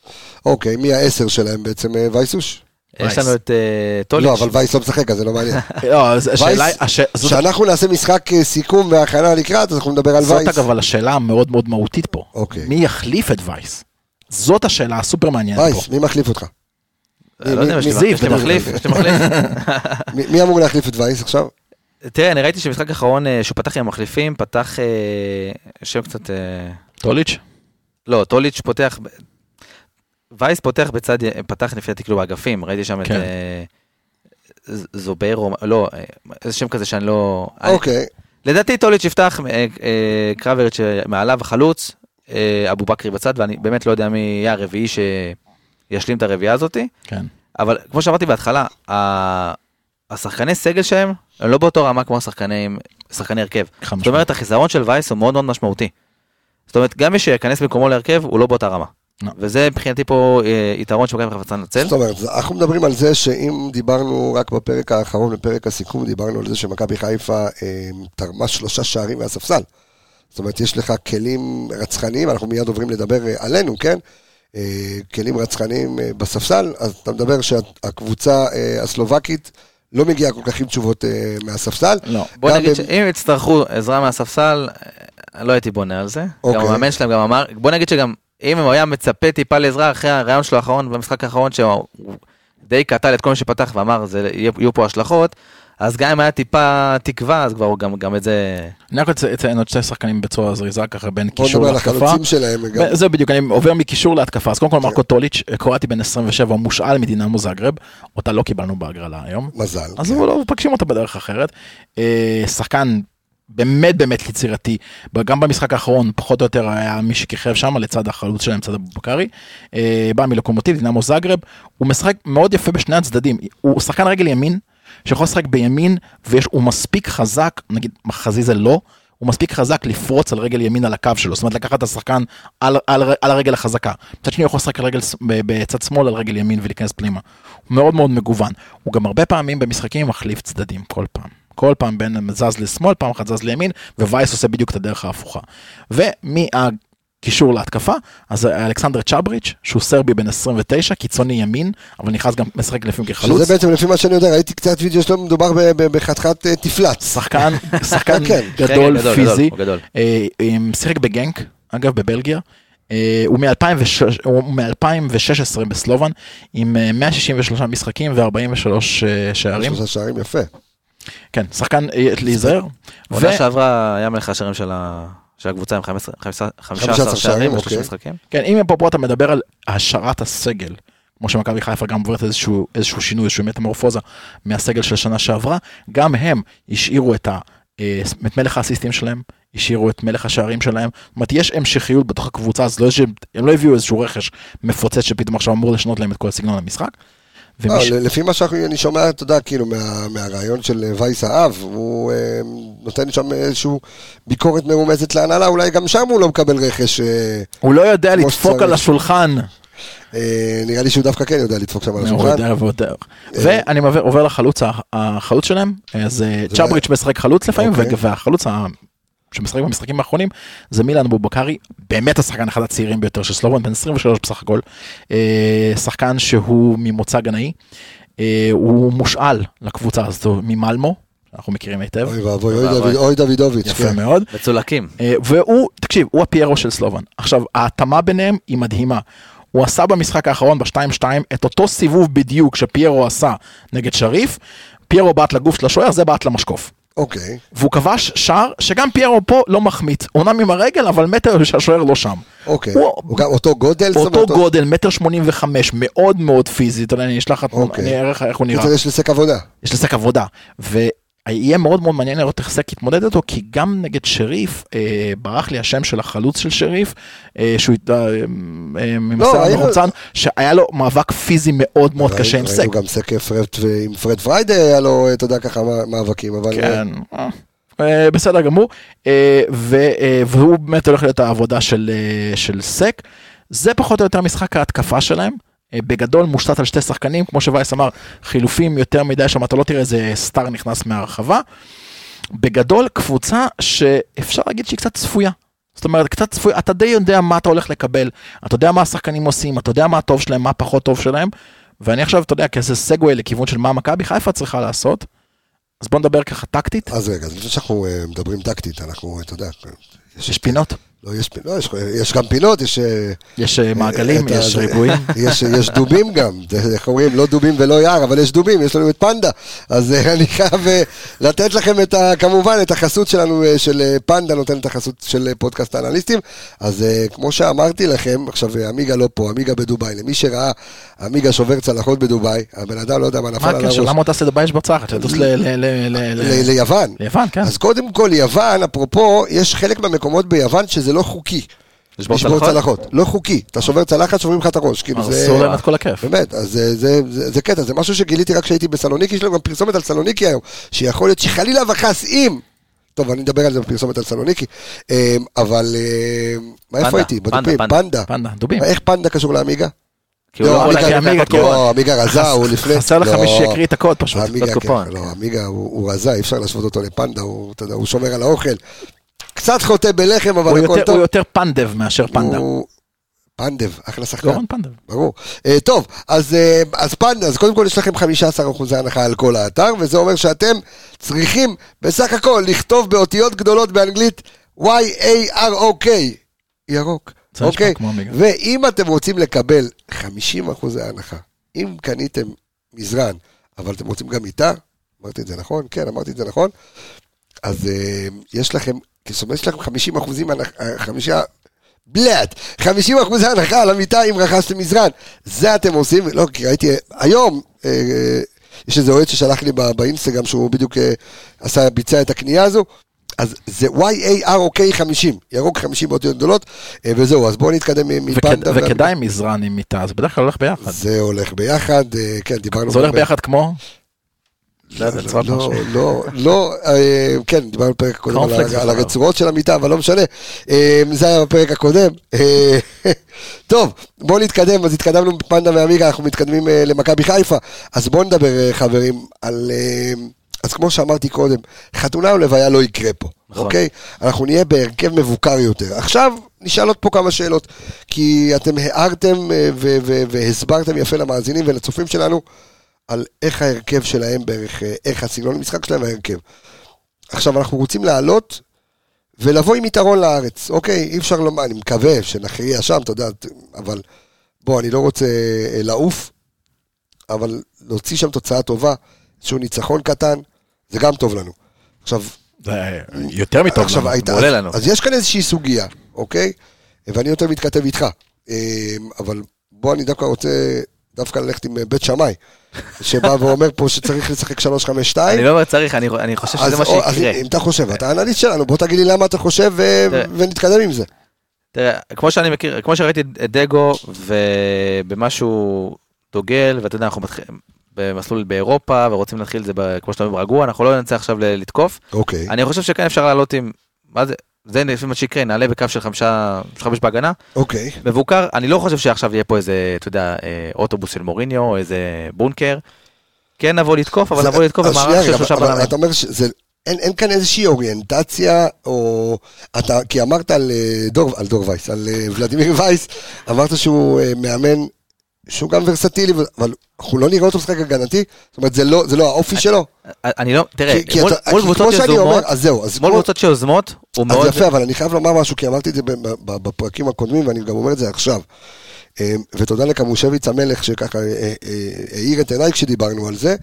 אוקיי, מי העשר שלהם בעצם? אה, וייסוש? יש לנו את אה, טוליץ'. לא, אבל וייס לא משחק, אז זה לא מעניין. לא, אז השאלה, זאת- כשאנחנו נעשה משחק אה, סיכום והכנה לקראת, אז אנחנו נדבר על זאת וייס. אגב אבל השאלה המאוד מאוד מהותית פה. אוקיי. מי יחליף את וייס? זאת השאלה הסופר מעניינת פה. וייס, מי מחליף אותך? לא יודע, יש לי. מחליף, יש לי מחליף. מי אמור להחליף את וייס עכשיו? תראה, אני ראיתי שבמשחק האחרון אה, שהוא פתח עם המחליפים, פתח אה, שם קצת... אה, טוליץ'? לא, טוליץ' פותח... וייס פותח בצד, פתח לפי דעתי כאילו באגפים, ראיתי שם את כן. זוברו, לא, איזה שם כזה שאני לא... אוקיי. לדעתי טוליץ' יפתח קרבריץ' מעליו החלוץ, אה, אבו בכרי בצד, ואני באמת לא יודע מי יהיה הרביעי שישלים את הרביעייה הזאתי, כן. אבל כמו שאמרתי בהתחלה, ה- השחקני סגל שלהם הם לא באותו רמה כמו השחקני שחקני הרכב. זאת אומרת, החיזרון של וייס הוא מאוד מאוד משמעותי. זאת אומרת, גם מי שייכנס במקומו להרכב, הוא לא באותה רמה. לא. וזה מבחינתי פה אה, יתרון שמכבי חיפה צריכה לנצל. זאת אומרת, אנחנו מדברים על זה שאם דיברנו רק בפרק האחרון, בפרק הסיכום, דיברנו על זה שמכבי חיפה אה, תרמה שלושה שערים מהספסל. זאת אומרת, יש לך כלים רצחניים, אנחנו מיד עוברים לדבר אה, עלינו, כן? אה, כלים רצחניים אה, בספסל, אז אתה מדבר שהקבוצה אה, הסלובקית לא מגיעה כל כך עם תשובות מהספסל. לא. בוא נגיד שאם יצטרכו עזרה מהספסל, לא הייתי בונה על זה. גם אוקיי. המאמן שלהם גם אמר, בוא נגיד שגם אם הוא היה מצפה טיפה לעזרה אחרי הרעיון שלו האחרון במשחק האחרון, שהוא די קטל את כל מי שפתח ואמר, יהיו פה השלכות, אז גם אם היה טיפה תקווה, אז כבר גם- גם את זה... אני רק רוצה לציין עוד שתי שחקנים בצורה זריזה ככה בין בוא קישור נדבר על להתקפה. החלוצים שלהם. גם. זה בדיוק, אני עובר מקישור להתקפה. אז קודם כל כן. מרקו טוליץ', קרואטי בן 27, מושאל מדינמו זאגרב, אותה לא קיבלנו בהגרלה היום. מזל. אז כן. לא פגשים אותה בדרך אחרת. אה, שחקן באמת באמת יצירתי, גם במשחק האחרון פחות או יותר היה מי שכיכב שם לצד החלוץ שלהם, צד אבו בקרי, אה, בא מלוקומוטיב, דינמו זאגרב, הוא משחק מאוד יפה בשני הצדדים, הוא שחקן רגל ימין, שיכול לשחק בימין, והוא מספיק חזק, נגיד חזיזה לא, הוא מספיק חזק לפרוץ על רגל ימין על הקו שלו, זאת אומרת לקחת את השחקן על, על, על הרגל החזקה. מצד שני הוא יכול לשחק על רגל, בצד שמאל על רגל ימין ולהיכנס פנימה. הוא מאוד מאוד מגוון. הוא גם הרבה פעמים במשחקים מחליף צדדים כל פעם. כל פעם בין זז לשמאל, פעם אחת זז לימין, ווייס עושה בדיוק את הדרך ההפוכה. ומהקישור להתקפה, אז אלכסנדר צ'אבריץ', שהוא סרבי בן 29, קיצוני ימין, אבל נכנס גם משחק לפעמים כחלוץ. שזה בעצם לפי מה שאני יודע, ראיתי קצת וידאו שלו, מדובר בחתיכת אה, תפלץ. שחקן, שחקן כן. גדול, כן, גדול, פיזי. אה, שיחק בגנק, אגב בבלגיה, אה, הוא מ-2016 הוא מ-2016 בסלובן, עם אה, 163 משחקים ו-43 שערים, שלושה שערים יפה. כן, שחקן להיזהר, עונה שעברה היה מלך השערים של ה- של הקבוצה עם 15 15 שערים, שערים אוקיי. בשלושה משחקים. כן, אם פה אתה מדבר על העשרת הסגל, כמו שמכבי חיפה גם עוברת איזשהו, איזשהו שינוי, איזושהי מטמורפוזה מהסגל של שנה שעברה, גם הם השאירו את, ה, אה, את מלך האסיסטים שלהם, השאירו את מלך השערים שלהם, זאת אומרת יש המשכיות בתוך הקבוצה, אז לא, הם לא הביאו איזשהו רכש מפוצץ שפתאום עכשיו אמור לשנות להם את כל סגנון המשחק. לא, ומי ש- לפי מה שאני שומע, אתה יודע, כאילו, מה- מהרעיון של אה, וייס האב, הוא אה, נותן שם איזושהי ביקורת מרומזת להנהלה, אולי גם שם הוא לא מקבל רכש. אה, הוא לא יודע לדפוק שצריך. על השולחן. אה, נראה לי שהוא דווקא כן יודע לדפוק שם על הוא השולחן. יודע ועוד- ואני עובר, לחלוץ, החלוץ שלהם, אז אה, צ'אבריץ' משחק חלוץ לפעמים, אוקיי. והחלוץ שמשחק במשחקים האחרונים זה מילן אבו בקרי, באמת השחקן אחד הצעירים ביותר של סלובן, בן 23 בסך הכל, אה, שחקן שהוא ממוצא גנאי, אה, הוא מושאל לקבוצה הזאת ממלמו, אנחנו מכירים היטב, אוי ואבוי, אוי. דוד- אוי דוידוביץ'. יפה כן. מאוד, מצולקים. אה, והוא, תקשיב, הוא הפיירו של סלובן. עכשיו, ההתאמה ביניהם היא מדהימה. הוא עשה במשחק האחרון ב-2-2 את אותו סיבוב בדיוק שפיירו עשה נגד שריף, פיירו בעט לגוף של השוער, זה בעט למשקוף. אוקיי. והוא כבש שער שגם פיירו פה לא מחמיץ. אומנם עם הרגל, אבל מטר שהשוער לא שם. אוקיי. הוא- הוא גם אותו גודל? אותו אומרת, גודל, מטר שמונים וחמש, מאוד מאוד פיזי, אתה יודע, אני אשלח לך, אוקיי. אני אראה לך איך הוא נראה. בקיצור, יש לסק עבודה. יש לסק עבודה. ויהיה מאוד מאוד מעניין לראות איך סק יתמודד איתו, כי גם נגד שריף, אה, ברח לי השם של החלוץ של שריף, אה, שהוא אה, אה, ממסר ראינו- מחוצן, שהיה לו מאבק פיזי מאוד מאוד קשה עם סק. ראינו גם סק פרד עם פרד פריידי, היה לו, אתה יודע, ככה מאבקים, אבל... כן. אה, אה, בסדר גמור, אה, ו- אה, והוא באמת הולך להיות העבודה של, אה, של סק. זה פחות או יותר משחק ההתקפה שלהם. אה, בגדול מושתת על שתי שחקנים, כמו שווייס אמר, חילופים יותר מדי שם, אתה לא תראה איזה סטאר נכנס מהרחבה. בגדול קבוצה שאפשר להגיד שהיא קצת צפויה. זאת אומרת, קצת צפוי, אתה די יודע מה אתה הולך לקבל, אתה יודע מה השחקנים עושים, אתה יודע מה הטוב שלהם, מה פחות טוב שלהם, ואני עכשיו, אתה יודע, כאיזה סגווי לכיוון של מה מכבי חיפה צריכה לעשות, אז בוא נדבר ככה טקטית, אז רגע, אז לפני שאנחנו אה, מדברים טקטית, אנחנו, אתה יודע, יש פינות, לא, יש, לא, יש, יש גם פינות, יש... אה, יש אה, מעגלים, את יש ריבועים. יש, יש דובים גם, איך אומרים, לא דובים ולא יער, אבל יש דובים, יש לנו את פנדה. אז אה, אני חייב אה, לתת לכם את ה, כמובן את החסות שלנו, אה, של אה, פנדה, נותן את החסות של אה, פודקאסט האנליסטים. אז אה, כמו שאמרתי לכם, עכשיו עמיגה לא פה, עמיגה בדובאי. למי שראה עמיגה שובר צלחות בדובאי, הבן אדם לא יודע מה נפל מה על הראש. הקשר? למה אתה עושה בצלחת? ל- ל- ל- ל- ל- ליוון. ליוון, כן. אז קודם כל, יוון, אפרופו, יש חלק מהמקומות ביוון שזה לא חוקי. לשבור צלחות? צלחות. לא חוקי. אתה שובר צלחת, שוברים לך את הראש. כאילו זה... הרסו להם את כל הכיף. באמת, אז זה, זה, זה, זה קטע, זה משהו שגיליתי רק כשהייתי בסלוניקי, יש לנו גם פרסומת על סלוניקי היום, שיכול להיות שחלילה וחס אם, טוב, אני אדבר על זה בפרסומת על סלוניקי, אמ, אבל אמ, מה איפה הייתי? פנדה, בדופים, פנדה. פנדה. דובים. איך פנדה קשור לעמיגה? כי הוא לא, לא יכול להגיד עמיגה, את כי הוא- הקוד. לא, עמיגה רזה, הוא לפני... חסר לך לא, מי שיקריא את הקוד פשוט. עמיגה, לא קופון, כן, לא, כן. עמיגה הוא רזה, אי אפשר להשוות אותו לפנדה, הוא שומר על האוכל. קצת חוטא בלחם, אבל הכל יותר- טוב. הוא יותר פנדב מאשר פנדה. הוא- פנדב, אחלה שחקן. גורן פנדב. ברור. Uh, טוב, אז, uh, אז פנדה, אז קודם כל יש לכם 15% אחוזי הנחה על כל האתר, וזה אומר שאתם צריכים בסך הכל לכתוב באותיות גדולות באנגלית Y-A-R-O-K, ירוק, אוקיי? עמיגה. ואם אתם רוצים לקבל 50% אחוזי הנחה, אם קניתם מזרן, אבל אתם רוצים גם מיטה, אמרתי את זה נכון? כן, אמרתי את זה נכון. אז uh, יש לכם, יש לכם 50 אחוזים, אה, חמישה, בלאט, 50 אחוזי הנחה על המיטה אם רכשתם מזרן. זה אתם עושים, לא, כי ראיתי, היום, אה, אה, יש איזה אוהד ששלח לי באינסטגרם שהוא בדיוק אה, עשה, ביצע את הקנייה הזו. אז זה Y-A-R-O-K 50, ירוק 50 באותיות גדולות, אה, וזהו, אז בואו נתקדם מפנדה. וכדאי מזרן עם מיטה, זה בדרך כלל הולך ביחד. זה הולך ביחד, אה, כן, דיברנו... זה הולך ביחד כמו? לא לא, לא, אה, כן, דיברנו בפרק הקודם על. הרצועות של המיטה, אבל לא משנה. אה, זה היה בפרק הקודם. אה, טוב, בואו נתקדם, אז התקדמנו מפנדה ועמיגה, אנחנו מתקדמים למכבי חיפה. אז בואו נדבר, חברים, על... אז כמו שאמרתי קודם, חתונה או לוויה לא יקרה פה, נכון. אוקיי? אנחנו נהיה בהרכב מבוקר יותר. עכשיו, נשאל עוד פה כמה שאלות, כי אתם הערתם והסברתם יפה למאזינים ולצופים שלנו על איך ההרכב שלהם בערך, אה, איך הסגנון המשחק שלהם וההרכב. עכשיו, אנחנו רוצים לעלות ולבוא עם יתרון לארץ, אוקיי? אי אפשר לומר, אני מקווה שנכריע שם, אתה יודע, אבל בוא, אני לא רוצה אה, לעוף, אבל להוציא שם תוצאה טובה, איזשהו ניצחון קטן, זה גם טוב לנו. עכשיו, זה יותר מטוב עכשיו, לנו. הייתה, מעולה אז, לנו. אז יש כאן איזושהי סוגיה, אוקיי? ואני יותר מתכתב איתך. אה, אבל בוא, אני דווקא רוצה דווקא ללכת עם אה, בית שמאי, שבא ואומר פה שצריך לשחק 3-5-2. אני לא אומר צריך, אני אני חושב שזה מה שיקרה. אם אתה חושב, אתה האנליסט שלנו, בוא תגיד לי למה אתה חושב ו-. ונתקדם עם זה. תראה, כמו שאני מכיר, כמו שראיתי את דגו, ובמשהו דוגל, ואתה יודע, אנחנו מתחילים במסלול באירופה, ורוצים להתחיל את זה, כמו שאתה אומר, רגוע, אנחנו לא נצא עכשיו לתקוף. אוקיי. אני חושב שכן אפשר לעלות עם, מה זה, זה לפי מה שיקרה, נעלה בקו של חמישה, של חמש בהגנה, אוקיי. מבוקר, אני לא חושב שעכשיו יהיה פה איזה, אתה יודע, אה, אוטובוס של מוריניו, או איזה בונקר. כן נבוא לתקוף, אבל זה- נבוא לתקוף במערך של שלושה בלמים. אתה אומר שזה... אין, אין כאן איזושהי אוריינטציה, או... אתה, כי אמרת על אה, דור, על דור וייס, על אה, ולדימיר וייס, אמרת שהוא מאמן, שהוא גם ורסטילי, אבל אנחנו לא נראה אותו משחק הגנתי? זאת אומרת, זה לא, זה לא האופי שלו? אני לא, תראה, כי- כי מול אתה- מול קבוצות יזומות, אז זהו, אז מול קבוצות שיוזמות, הוא אז מאוד... יפה, אבל אני חייב לומר משהו, כי אמרתי את זה בפרקים הקודמים, ואני גם אומר את זה עכשיו. אה, ותודה לקמושביץ המלך, שככה אה, אה, האיר את עיניי כשדיברנו על זה.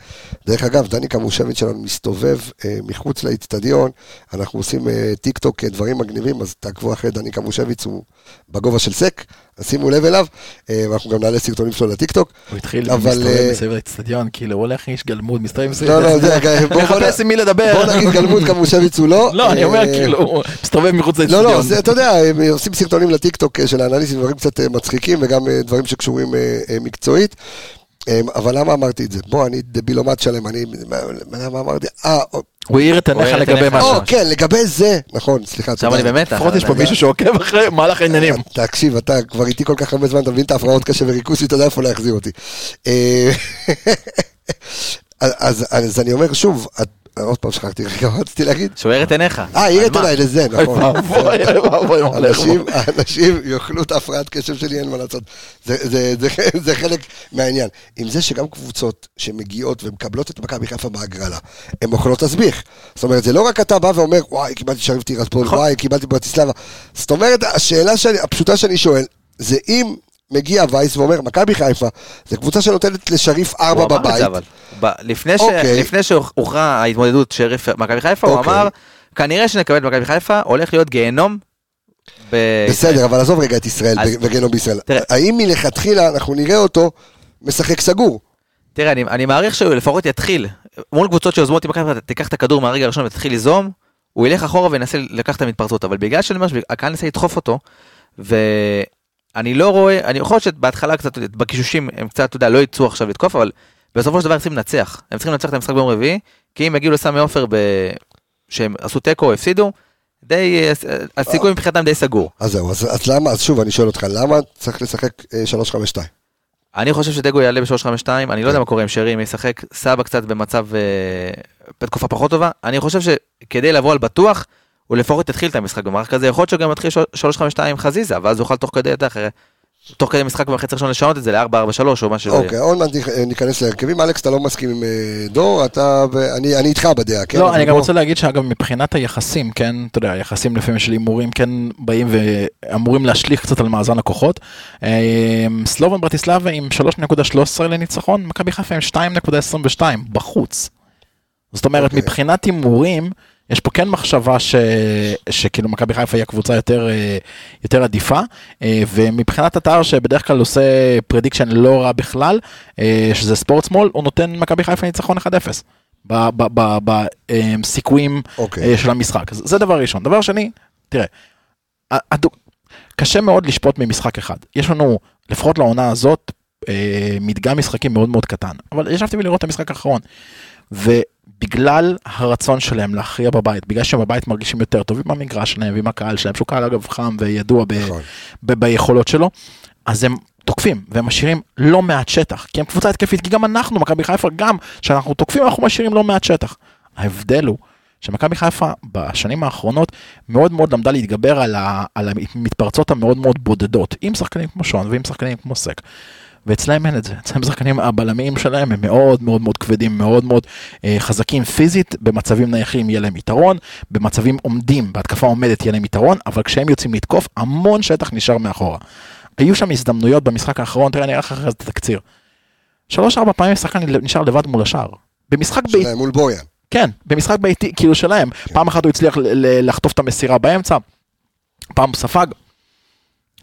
דרך אגב, דני קמושביץ שלנו מסתובב אה, מחוץ לאיצטדיון, אנחנו עושים אה, טיק טוק אה, דברים מגניבים, אז תעקבו אחרי דני קמושביץ, הוא בגובה של סק, אז שימו לב אליו, אה, ואנחנו גם נעלה סרטונים שלו לטיק טוק. הוא התחיל אבל, להסתובב אה, מסביב לאצטדיון, כאילו הוא הולך איש גלמוד, מסתובב מסביב. לא, לא, זה, בוא- בוא- מחפש עם מי לדבר. בוא נגיד גלמוד קמושביץ הוא לא. לא, אני אומר אה, כאילו, הוא מסתובב מחוץ לא, לאצטדיון. לא, זה, אתה יודע, הם עושים סרטונים לטיקטוק אה, של האנליסטים, דברים קצת אה, מצחיקים וגם אה, דברים שקשורים אה, אה, מקצועית. אמ, אבל למה אמרתי את זה? בוא, אני דבילומט שלם, אני... למה אמרתי? אה, הוא האיר את עיניך לגבי. משהו. או, כן, לגבי זה, נכון, סליחה, עכשיו אני במתח. לפחות יש פה מישהו שעוקב אחרי מהלך העניינים. תקשיב, אתה כבר איתי כל כך הרבה זמן, אתה מבין את ההפרעות קשה וריכוז, אתה יודע איפה להחזיר אותי. אה, אז, אני אומר שוב, עוד פעם שכחתי, רגע, מה רציתי להגיד? האיר את עיניך. אה, העיר את? עיניי לזה, נכון. אנשים, אנשים יאכלו את ההפרעת קשב שלי, אין מה לעשות. זה, זה, זה, זה חלק מהעניין. עם זה שגם קבוצות שמגיעות ומקבלות את מכבי חיפה בהגרלה, הן אוכלות תסביך. זאת אומרת, זה לא רק אתה בא ואומר, וואי, קיבלתי שריף טירספול, נכון. וואי, קיבלתי ברטיסלבה. זאת אומרת, השאלה הפשוטה שאני שואל, זה אם מגיע וייס ואומר, מכבי חיפה, זו קבוצה שנותנת לשריף ארבע הוא אמר את בבית. זה, אבל. ב- לפני ש- אוקיי. לפני שהוכרע ההתמודדות שריף מכבי חיפה, הוא אוקיי. אמר, כנראה שנקבל את מכבי חיפה, הולך להיות גיהנום. ב- בסדר, אבל עזוב רגע את ישראל אז- וגנום בישראל. תראה. האם מלכתחילה אנחנו נראה אותו משחק סגור? תראה, אני, אני מעריך שהוא לפחות יתחיל, מול קבוצות שיוזמות עם מכבי חיפה, תיקח את הכדור מהרגע הראשון ותתחיל ליזום, הוא ילך אחורה וינסה לקחת את המתפרצות, אבל בגלל שאני אומר שהקהל ניסה לדחוף אותו, ואני לא רואה, אני יכול להיות שבהתחלה קצת, בקישושים הם קצת, אתה יודע, לא יצאו עכשיו לתקוף, אבל בסופו של דבר הם צריכים לנצח, הם צריכים לנצח את המשחק ביום רביעי, כי אם יגיעו לסמי עופר ב... שהם עשו תיקו או הפסידו, די, הסיכוי מבחינתם די סגור. אז זהו, אז, אז למה, אז שוב, אני שואל אותך, למה צריך לשחק אה, 3-5-2? אני חושב שדגו יעלה ב-352, אני לא יודע מה קורה עם שרי, אם ישחק סבא קצת במצב, אה, בתקופה פחות טובה, אני חושב שכדי לבוא על בטוח, הוא לפחות יתחיל את המשחק במערך כזה, יכול להיות שהוא גם יתחיל 352 עם חזיזה, ואז הוא יוכל תוך כדי, אתה יודע, אחרי, תוך כדי משחק בחצי ראשון לשנות את זה ל-443 או מה שזה יהיה. אוקיי, עוד מעט נכ- ניכנס להרכבים. אלכס, אתה לא מסכים עם אה, דור, אתה, ואני אני איתך בדעה, כן? לא, אני גם בוא- רוצה להגיד שאגב מבחינת היחסים, כן, אתה יודע, היחסים לפעמים של הימורים כן באים ואמורים להשליך קצת על מאזן הכוחות. אה, סלובן ברטיסלבה עם 3.13 לניצחון, מכבי חיפה עם 2.22 בחוץ. זאת אומרת, אוקיי. מבחינת הימורים, יש פה כן מחשבה ש... שכאילו מכבי חיפה היא הקבוצה יותר, אה, יותר עדיפה, אה, ומבחינת אתר שבדרך כלל עושה prediction לא רע בכלל, אה, שזה Sports Mole, הוא נותן מכבי חיפה ניצחון 1-0. בסיכויים. אה, של המשחק. זה דבר ראשון. דבר שני, תראה, קשה מאוד לשפוט ממשחק אחד. יש לנו, לפחות לעונה הזאת, מדגם משחקים מאוד מאוד קטן. אבל ישבתי לראות את המשחק האחרון. ובגלל הרצון שלהם להכריע בבית, בגלל שהם בבית מרגישים יותר טוב עם המגרש שלהם ועם הקהל שלהם, שהוא קהל אגב חם וידוע ב, נכון. ב, ביכולות שלו, אז הם תוקפים והם משאירים לא מעט שטח, כי הם קבוצה התקפית, כי גם אנחנו, מכבי חיפה, גם כשאנחנו תוקפים אנחנו משאירים לא מעט שטח. ההבדל הוא שמכבי חיפה בשנים האחרונות מאוד מאוד למדה להתגבר על, ה, על המתפרצות המאוד מאוד בודדות, עם שחקנים כמו שון ועם שחקנים כמו סק. ואצלהם אין את זה, אצלם שחקנים הבלמים שלהם הם מאוד מאוד מאוד כבדים, מאוד מאוד אה, חזקים פיזית, במצבים נייחים יהיה להם יתרון, במצבים עומדים, בהתקפה עומדת יהיה להם יתרון, אבל כשהם יוצאים לתקוף, המון שטח נשאר מאחורה. היו שם הזדמנויות במשחק האחרון, תראה, אני אראה לך אחרי זה את התקציר. שלוש-ארבע פעמים שחקן נשאר לבד מול השער. במשחק ביתי, שלהם מול בויאן. כן, במשחק ביתי, כאילו שלהם. פעם אחת הוא הצליח לחטוף את המסירה באמצע, פעם ספג.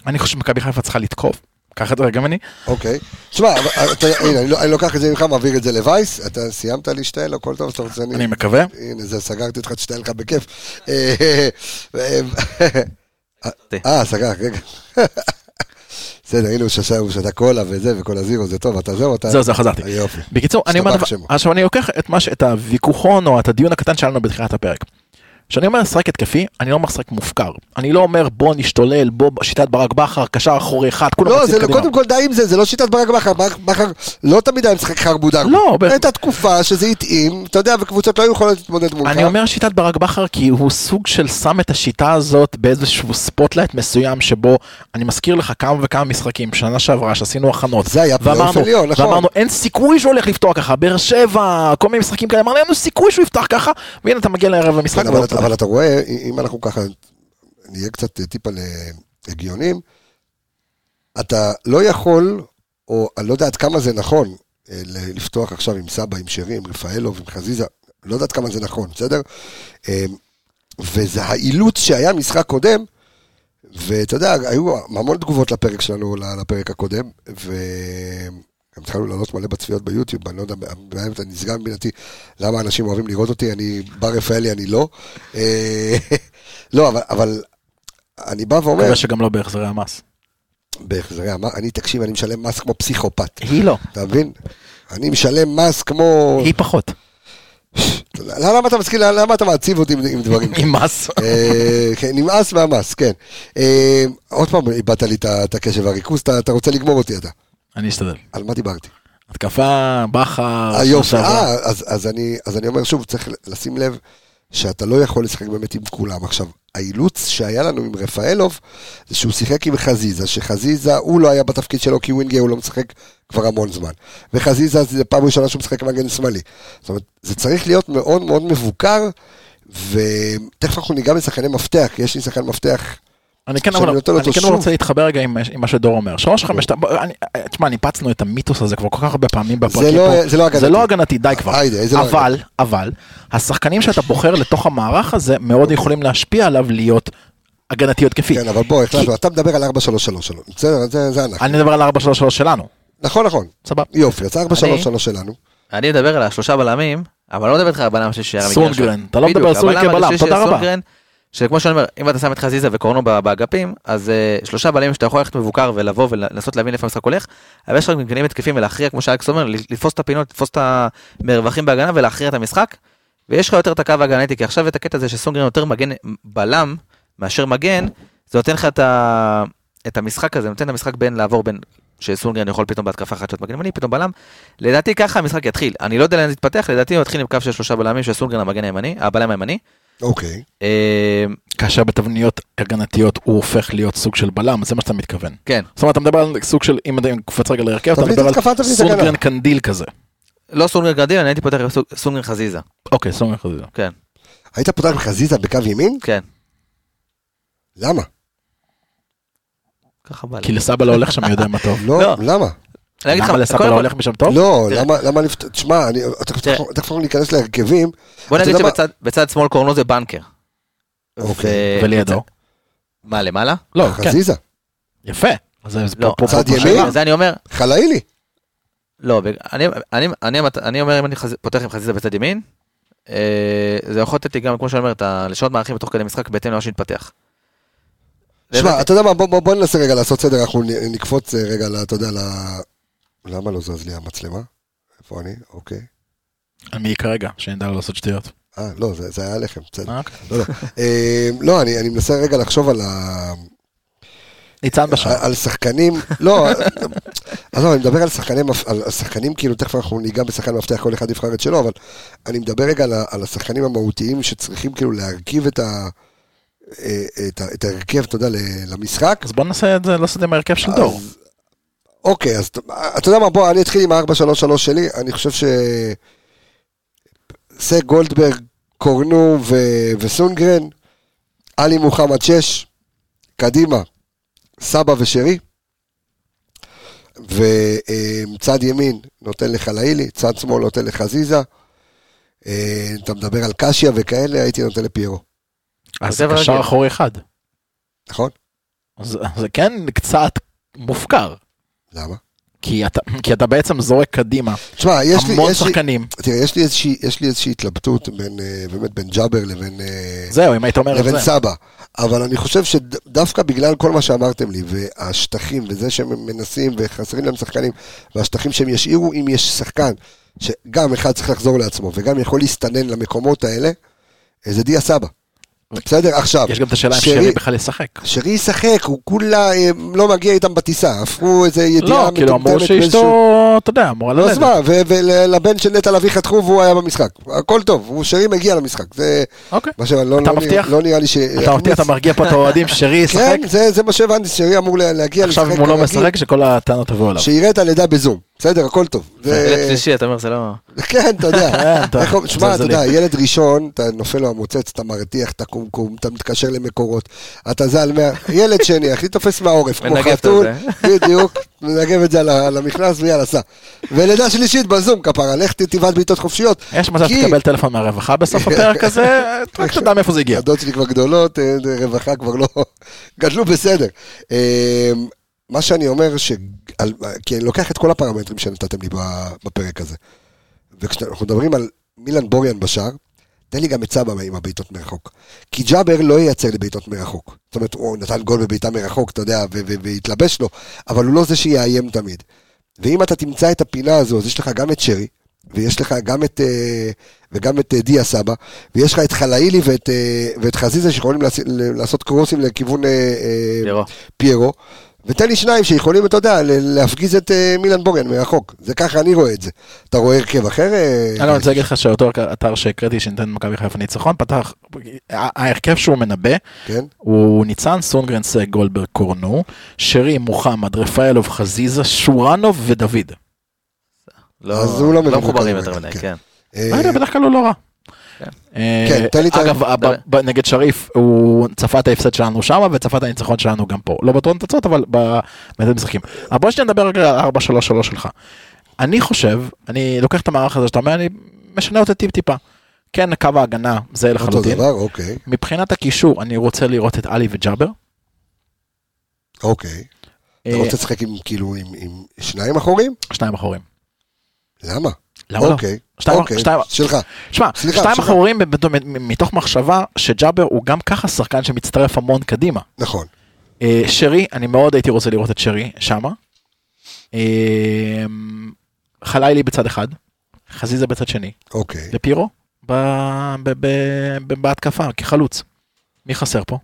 אני חושב שמכבי חיפה צריכה לתקוף. קח את זה רגע ממני. אוקיי. תשמע, אתה- הנה, אני לא- אני לוקח את זה ממך, מעביר את זה לווייס. אתה סיימת להשתעל, הכל טוב, שאתה רוצה... אני מקווה. הנה, זה, סגרתי אותך, תשתעל לך בכיף. אה, אה, סגר, רגע. בסדר, הנה הוא שתה- הוא שתה קולה וזה, וכל ה Zero, זה טוב, אתה זהו, אתה... זהו, זהו, חזרתי. יופי. בקיצור, אני אומר. עכשיו אני לוקח את מה ש- את הוויכוחון או את הדיון הקטן שהיה לנו בתחילת הפרק. כשאני אומר לשחק התקפי, אני לא אומר לשחק מופקר. אני לא אומר בוא נשתולל, בוא שיטת ברק בכר, קשר אחורי אחד, כולם לא, רצים זה לא, קדימה. קודם כל די עם זה, זה לא שיטת ברק בכר, בכר לא תמיד היה משחק חרבו דרבו. לא, ב- הייתה תקופה שזה התאים, אתה יודע, וקבוצות לא היו יכולות להתמודד מולך. אני אומר שיטת ברק בכר כי הוא סוג של שם את השיטה הזאת באיזשהו spotlight מסוים שבו אני מזכיר לך כמה וכמה משחקים שנה שעברה שעשינו הכנות. זה היה פלייאוף עליון, נכון. ואמרנו אין סיכוי שהוא הולך לפתוח ככה, באר שבע, כל מיני משחקים כאלה, אמרנו אין לנו סיכוי שהוא יפתח ככה, והנה אתה מגיע לערב המשחק. ולא אבל, אתה, רואה, אם אנחנו ככה נהיה קצת טיפה ל- הגיונים, אתה לא יכול, או אני לא יודע עד כמה זה נכון, אה, לפתוח עכשיו עם סבא, עם שרי, עם רפאלוב, עם חזיזה, לא יודע עד כמה זה נכון, בסדר? אה, וזה האילוץ שהיה משחק קודם, ואתה יודע, היו המון תגובות לפרק שלנו, לפרק הקודם, וגם התחלנו לעלות מלא בצפיות ביוטיוב, אני לא יודע, באמת אני נסגר מבינתי למה אנשים אוהבים לראות אותי, אני בר רפאלי, אני לא. אה, לא, אבל, אבל אני בא ואומר, מקווה שגם לא בהחזרי המס. בהחזרי המס, אני תקשיב, אני משלם מס כמו פסיכופת, היא לא, אתה מבין? אני משלם מס כמו... היא פחות. למה אתה מסכים, למה אתה מעציב אותי עם, דברים? עם מס. אה, כן, נמאס מהמס, כן. אה, עוד פעם איבדת לי את הקשב והריכוז, אתה רוצה לגמור אותי אתה. אני אשתדל. על מה דיברתי? התקפה, בכר, אה, יופי, שעברה. אה, אז, אז, אני, אז אני אומר שוב, צריך לשים לב שאתה לא יכול לשחק באמת עם כולם. עכשיו, האילוץ שהיה לנו עם רפאלוב, זה שהוא שיחק עם חזיזה, שחזיזה, הוא לא היה בתפקיד שלו כי ווינגר הוא לא משחק כבר המון זמן. וחזיזה זה פעם ראשונה שהוא משחק מגן שמאלי. זאת אומרת, זה צריך להיות מאוד מאוד מבוקר, ותכף אנחנו ניגע בשחקני מפתח, יש לי שחקן מפתח. אני כן, אבל, אני כן. רוצה להתחבר רגע עם, עם מה שדור אומר. שלוש חמש, אני- תשמע, ניפצנו את המיתוס הזה כבר כל כך הרבה פעמים בפרקים לא- פה. זה לא הגנתי. זה לא הגנתי, די כבר. היידה, זה לא אבל, אבל, השחקנים שאתה בוחר לתוך המערך הזה מאוד יכולים להשפיע עליו להיות הגנתי התקפי. כן, אבל בוא, החלטנו, אתה מדבר על 4-3-3 שלו. בסדר, זה זה אנחנו. אני מדבר על 4-3-3 שלנו. נכון, נכון. סבבה. יופי, אז 4-3-3 שלנו. אני מדבר על השלושה בלמים, אבל לא מדבר איתך על הבלם השלישי שהיה מגיע סונגרן. אתה לא מדבר על סונגרן כבלם, תודה רבה. שכמו שאני אומר, אם אתה שם את חזיזה וקורנו באגפים, אז uh, שלושה בלמים שאתה יכול ללכת מבוקר ולבוא ולנסות להבין איפה המשחק הולך, אבל יש לך מגנים התקפים ולהכריע, כמו שאלכס אומר, לתפוס את הפינות, לתפוס את המרווחים בהגנה ולהכריע את המשחק, ויש לך יותר את הקו ההגנתי, כי עכשיו את הקטע הזה שסונגרן יותר מגן בלם מאשר מגן, זה נותן לך את, ה... את המשחק הזה, נותן את המשחק בין לעבור בין שסונגרן יכול פתאום בהתקפה אחת להיות מגן ימני, פתאום בלם. לדעתי ככה המשחק יתחיל. אני לא יודע לאן זה יתפתח, לדעתי הוא יתחיל עם קו של שלושה בלמים של סונגרן המגן הימני, הבלם הימני. אוקיי. אה, כאשר בתבניות הגנתיות הוא הופך להיות סוג של בלם, זה מה שאתה מתכוון. כן, זאת אומרת, אתה מדבר על סוג של, אם אתה קופץ רגע להרכב, אתה מדבר על. סונגרן קנדיל כזה. לא סונגרן קנדיל, אני הייתי פותח עם סונג- סונגרן חזיזה. אוקיי, סונגרן חזיזה. כן, היית פותח עם חזיזה בקו ימין? כן. למה? ככה בא לי. כי לסבא לא הולך שם יודע מה טוב. לא, לא. למה? למה קודם לא הולך משם טוב? לא. למה, למה לפת... תשמע, תכף אנחנו ניכנס להרכבים. בוא נגיד? שבצד בצד שמאל קורנו זה בנקר. אוקיי. ולידו. מה, למעלה? לא, כן. חזיזה, יפה. אז זה זה לא, צד ימין? זה אני אומר, חלאילי. לא, ב- אני- אומר אם אני פותח עם חזיזה בצד ימין, אה, זה יכול לתת לי גם, כמו שאני אומר, לשנות מערכים בתוך כדי משחק בהתאם למה שהתפתח. תשמע, אתה יודע מה, בוא, ננסה רגע לעשות סדר, אנחנו נקפוץ אה, רגע, אתה יודע, ל... למה לא זז לי המצלמה? איפה אני? אוקיי. מי כרגע, שנדע לא לעשות שטויות. אה, לא, זה, זה היה לחם, בסדר. אה, אוקיי. לא, לא. אה, לא, אני, אני מנסה רגע לחשוב על, ה... ניצן בשער. על שחקנים, לא, עזוב, אני מדבר על שחקנים, על שחקנים, כאילו, תכף אנחנו ניגע בשחקן מפתח, כל אחד יבחר את שלו, אבל אני מדבר רגע על, על השחקנים המהותיים שצריכים כאילו להרכיב את ה... אה, את, ההרכב, אתה יודע, למשחק. אז בוא נעשה את זה, לעשות את זה מהרכב של דור. אז- אוקיי, אז אתה- יודע מה, בוא, אני אתחיל עם ה-4-3-3 שלי, אני חושב ש... סק גולדברג, קורנו ו- וסונגרן, עלי מוחמד 6, קדימה, סבא ושרי, וצד ימין נותן לך לאילי, צד שמאל נותן לך זיזה, אה, אתה מדבר על קשיה וכאלה, הייתי נותן לפיירו, אז זה קשר. אחורי אחד. נכון? אז זה כן קצת מופקר. למה? כי אתה, כי אתה בעצם זורק קדימה תשמע, יש לי, המון יש לי, שחקנים. תראה, יש לי איזושהי, יש לי איזושהי התלבטות בין, אה, באמת בין ג'אבר לבין, אה, זהו, אם היית אומר לבין זה. סבא. אבל אני חושב שדווקא בגלל כל מה שאמרתם לי, והשטחים, וזה שהם מנסים וחסרים להם שחקנים, והשטחים שהם ישאירו, אם יש שחקן, שגם אחד צריך לחזור לעצמו, וגם יכול להסתנן למקומות האלה, אה, זה דיה סבא. בסדר, עכשיו, יש גם את השאלה אם שרי- בכלל ישחק. שרי ישחק, הוא כולה אה, לא מגיע איתם בטיסה, הפכו איזה ידיעה לא, כאילו אמרו מטומטמת שאשתו, אתה יודע, אמורה אז ללדת. מה, ו- ולבן של נטע לביא חתכו והוא היה במשחק. הכל טוב, שרי מגיע למשחק. זה אוקיי. מה. לא, אתה לא, מבטיח? לא נראה לי ש... אתה מבטיח, אתה מרגיע פה את האוהדים ששרי ישחק? כן, זה, מה שהבנתי, שרי אמור לה- להגיע עכשיו לשחק אם הוא לא משחק, שכל הטענות תבואו אליו. שיראה את הלידה בזום. בסדר, הכל טוב. ילד שלישי, אתה אומר, זה לא... כן, אתה יודע. שמע, אתה. יודע, ילד ראשון, אתה נופל לו המוצץ, אתה מרתיח את הקומקום, אתה מתקשר למקורות, אתה זה על מאה... ילד שני, הכי תופס מהעורף, כמו חתול. בדיוק, מנגב את זה על המכנס ויאללה, סע. ולידה שלישית בזום, כפרה, לך תבעט בעיטות חופשיות. יש מצב כי- שתקבל טלפון מהרווחה בסוף הפרק הזה, רק תדע מאיפה זה הגיע. הדוד שלי כבר גדולות, אה, רווחה כבר לא... גדלו בסדר. מה שאני אומר, ש... על... כי אני לוקח את כל הפרמטרים שנתתם לי בפרק הזה. וכשאנחנו מדברים על מילן בוריאן בשער, תן לי גם את סבא עם הבעיטות מרחוק. כי ג'אבר לא ייצר לי בעיטות מרחוק. זאת אומרת, הוא נתן גול בבעיטה מרחוק, אתה יודע, והתלבש לו, אבל הוא לא זה שיאיים תמיד. ואם אתה תמצא את הפינה הזו, אז יש לך גם את שרי, ויש לך גם את, אה, וגם את אה, דיה סבא, ויש לך את חלאילי ואת, אה, ואת חזיזה שיכולים לעש- לעשות קרוסים לכיוון פיירו. פיירו, ותן לי שניים שיכולים, אתה יודע, להפגיז את אה, מילן בוריאן מרחוק. זה ככה אני רואה את זה. אתה רואה הרכב אחר? אה, אני רוצה להגיד לך שאותו אתר שהקראתי שניתן למכבי חיפה ניצחון, פתח, ההרכב שהוא מנבא, כן? הוא ניצן, סונגרן, סג, גולדברג, קורנו, שרי, מוחמד, רפאלוב, חזיזה, שורנוב ודוד. לא, אז הוא לא לא מחוברים יותר מדי, כן. כן. אה, לא יודע, בדרך כלל הוא לא רע. כן. אה, כן, תן לי את ה- אגב, נגד שריף הוא צפה את ההפסד שלנו שמה וצפה את הניצחון שלנו גם פה. לא בטוח תוצאות אבל במדד משחקים. אבל בוא שניה נדבר רגע על 4-3-3 שלך. אני חושב, אני לוקח את המערך הזה שאתה אומר, אני משנה אותו טיפ טיפה. כן, קו ההגנה זה לחלוטין. דבר, אוקיי. מבחינת הקישור אני רוצה לראות את עלי וג'אבר. אוקיי. אתה אה, רוצה לשחק עם, כאילו, עם, עם שניים אחורים? שניים אחורים. למה? למה לא? אוקיי, שתיים- אוקיי, שתיים- שלך. שמע, סליחה, שתיים. אחורים מתוך מחשבה שג'אבר הוא גם ככה שחקן שמצטרף המון קדימה. נכון. אה, שרי, אני מאוד הייתי רוצה לראות את שרי שמה. אה, חלילי בצד אחד, חזיזה בצד שני, אוקיי. ופירו ב- ב- ב- ב- בהתקפה כחלוץ. מי חסר פה?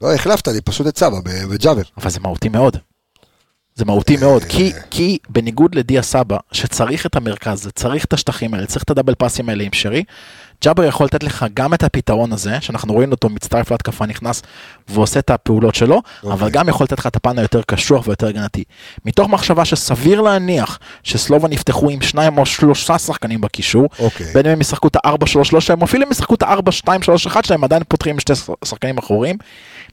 לא, החלפת לי פשוט את סבא בג'אבר. אבל זה מהותי מאוד. זה מהותי מאוד, כי, כי בניגוד לדיה סבא, שצריך את המרכז, צריך את השטחים האלה, צריך את הדאבל פאסים האלה עם שרי, ג'אבר יכול לתת לך גם את הפתרון הזה, שאנחנו רואים אותו מצטרף להתקפה, נכנס ועושה את הפעולות שלו, אבל גם יכול לתת לך את הפן היותר קשוח ויותר הגנתי. מתוך מחשבה שסביר להניח שסלובן יפתחו עם שניים או שלושה שחקנים בקישור, אוקיי. בין אם הם ישחקו את ה-4-3-3 שלהם, אפילו אם ישחקו את ה-4-2-3-1 שלהם, עדיין פותחים שתי שחקנים אחוריים.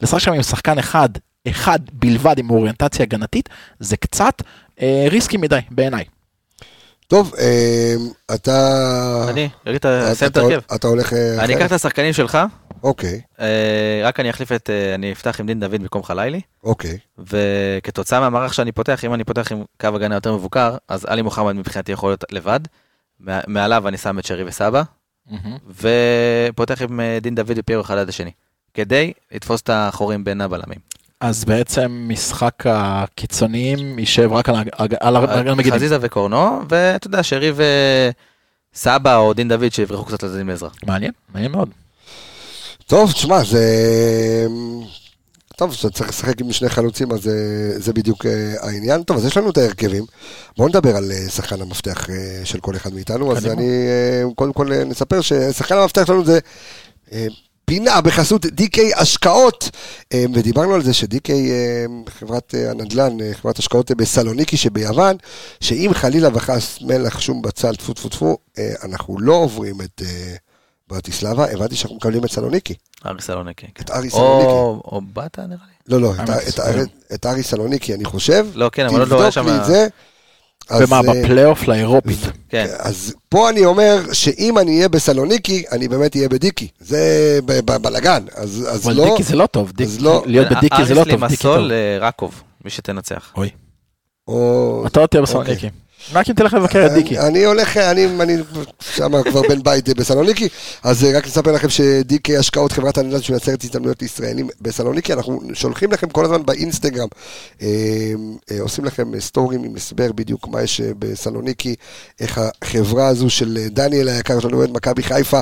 לשחק שם עם שחקן אחד, אחד בלבד עם אוריינטציה הגנתית, זה קצת אה, ריסקי מדי בעיניי. טוב, אה, אתה... אני, יגיד, אתה- סיים את אתה- ההרכב. אתה הולך... אה, אני? אקח את השחקנים שלך, אוקיי, אה, רק אני אחליף את, אה, אני אפתח עם דין דוד במקום חלילי, אוקיי. וכתוצאה מהמערך שאני פותח, אם אני פותח עם קו הגנה יותר מבוקר, אז עלי מוחמד מבחינתי יכול להיות לבד, מע- מעליו אני שם את שרי וסבא, ופותח עם אה, דין דוד ופיירו אחד עד השני, כדי לתפוס את החורים בין הבלמים. אז בעצם משחק הקיצוניים יישב רק על המגינים. חזיזה וקורנו, ואתה יודע, שרי וסבא או דין דוד שיברחו קצת לצדדים לעזרה. מעניין, מעניין מאוד. טוב, תשמע, זה... טוב, שאתה צריך לשחק עם שני חלוצים, אז זה, זה בדיוק אה, העניין. טוב, אז יש לנו את ההרכבים. בואו נדבר על אה, שחקן המפתח אה, של כל אחד מאיתנו. אז. אני, קודם כל נספר ששחקן המפתח שלנו זה פינה בחסות DK השקעות. אה, ודיברנו על זה ש-DK, אה, חברת אה, הנדל"ן, אה, חברת השקעות אה, בסלוניקי שביוון, שאם חלילה וחס מלח שום בצל, טפו טפו טפו, אנחנו לא עוברים את ברטיסלבה, הבנתי שאנחנו מקבלים את סלוניקי. ארי סלוניקי. את ארי סלוניקי. או באטה נראה לי. לא, לא, את, כן. את, ארי סלוניקי אני חושב. לא, כן, אבל עוד לא תבדוק שם... לי את זה. ומה, אה, בפלייאוף לאירופית. כן. אז פה אני אומר שאם אני אהיה בסלוניקי, אני באמת אהיה בדיקי. זה בלאגן. אז, אז אבל לא... דיקי זה לא טוב, דיק- לא- להיות בדיקי זה לא טוב, אריס דיקי טוב. לימסול, אה, רקוב, מי שתנצח. אוי, או... אתה לא תהיה אוקיי. בסלוניקי. רק אם תלך לבקר את דיקי. אני, הולך, אני, שם כבר בן בית בסלוניקי, אז אה, רק נספר לכם שדיקי השקעות חברת הנדל"ן שמייצרת הזדמנויות לישראלים בסלוניקי, אנחנו שולחים לכם כל הזמן באינסטגרם, אה, אה, עושים לכם סטורים עם הסבר בדיוק מה יש אה, בסלוניקי, איך החברה הזו של אה, דניאל היקר שלנו, אוהד מכבי חיפה,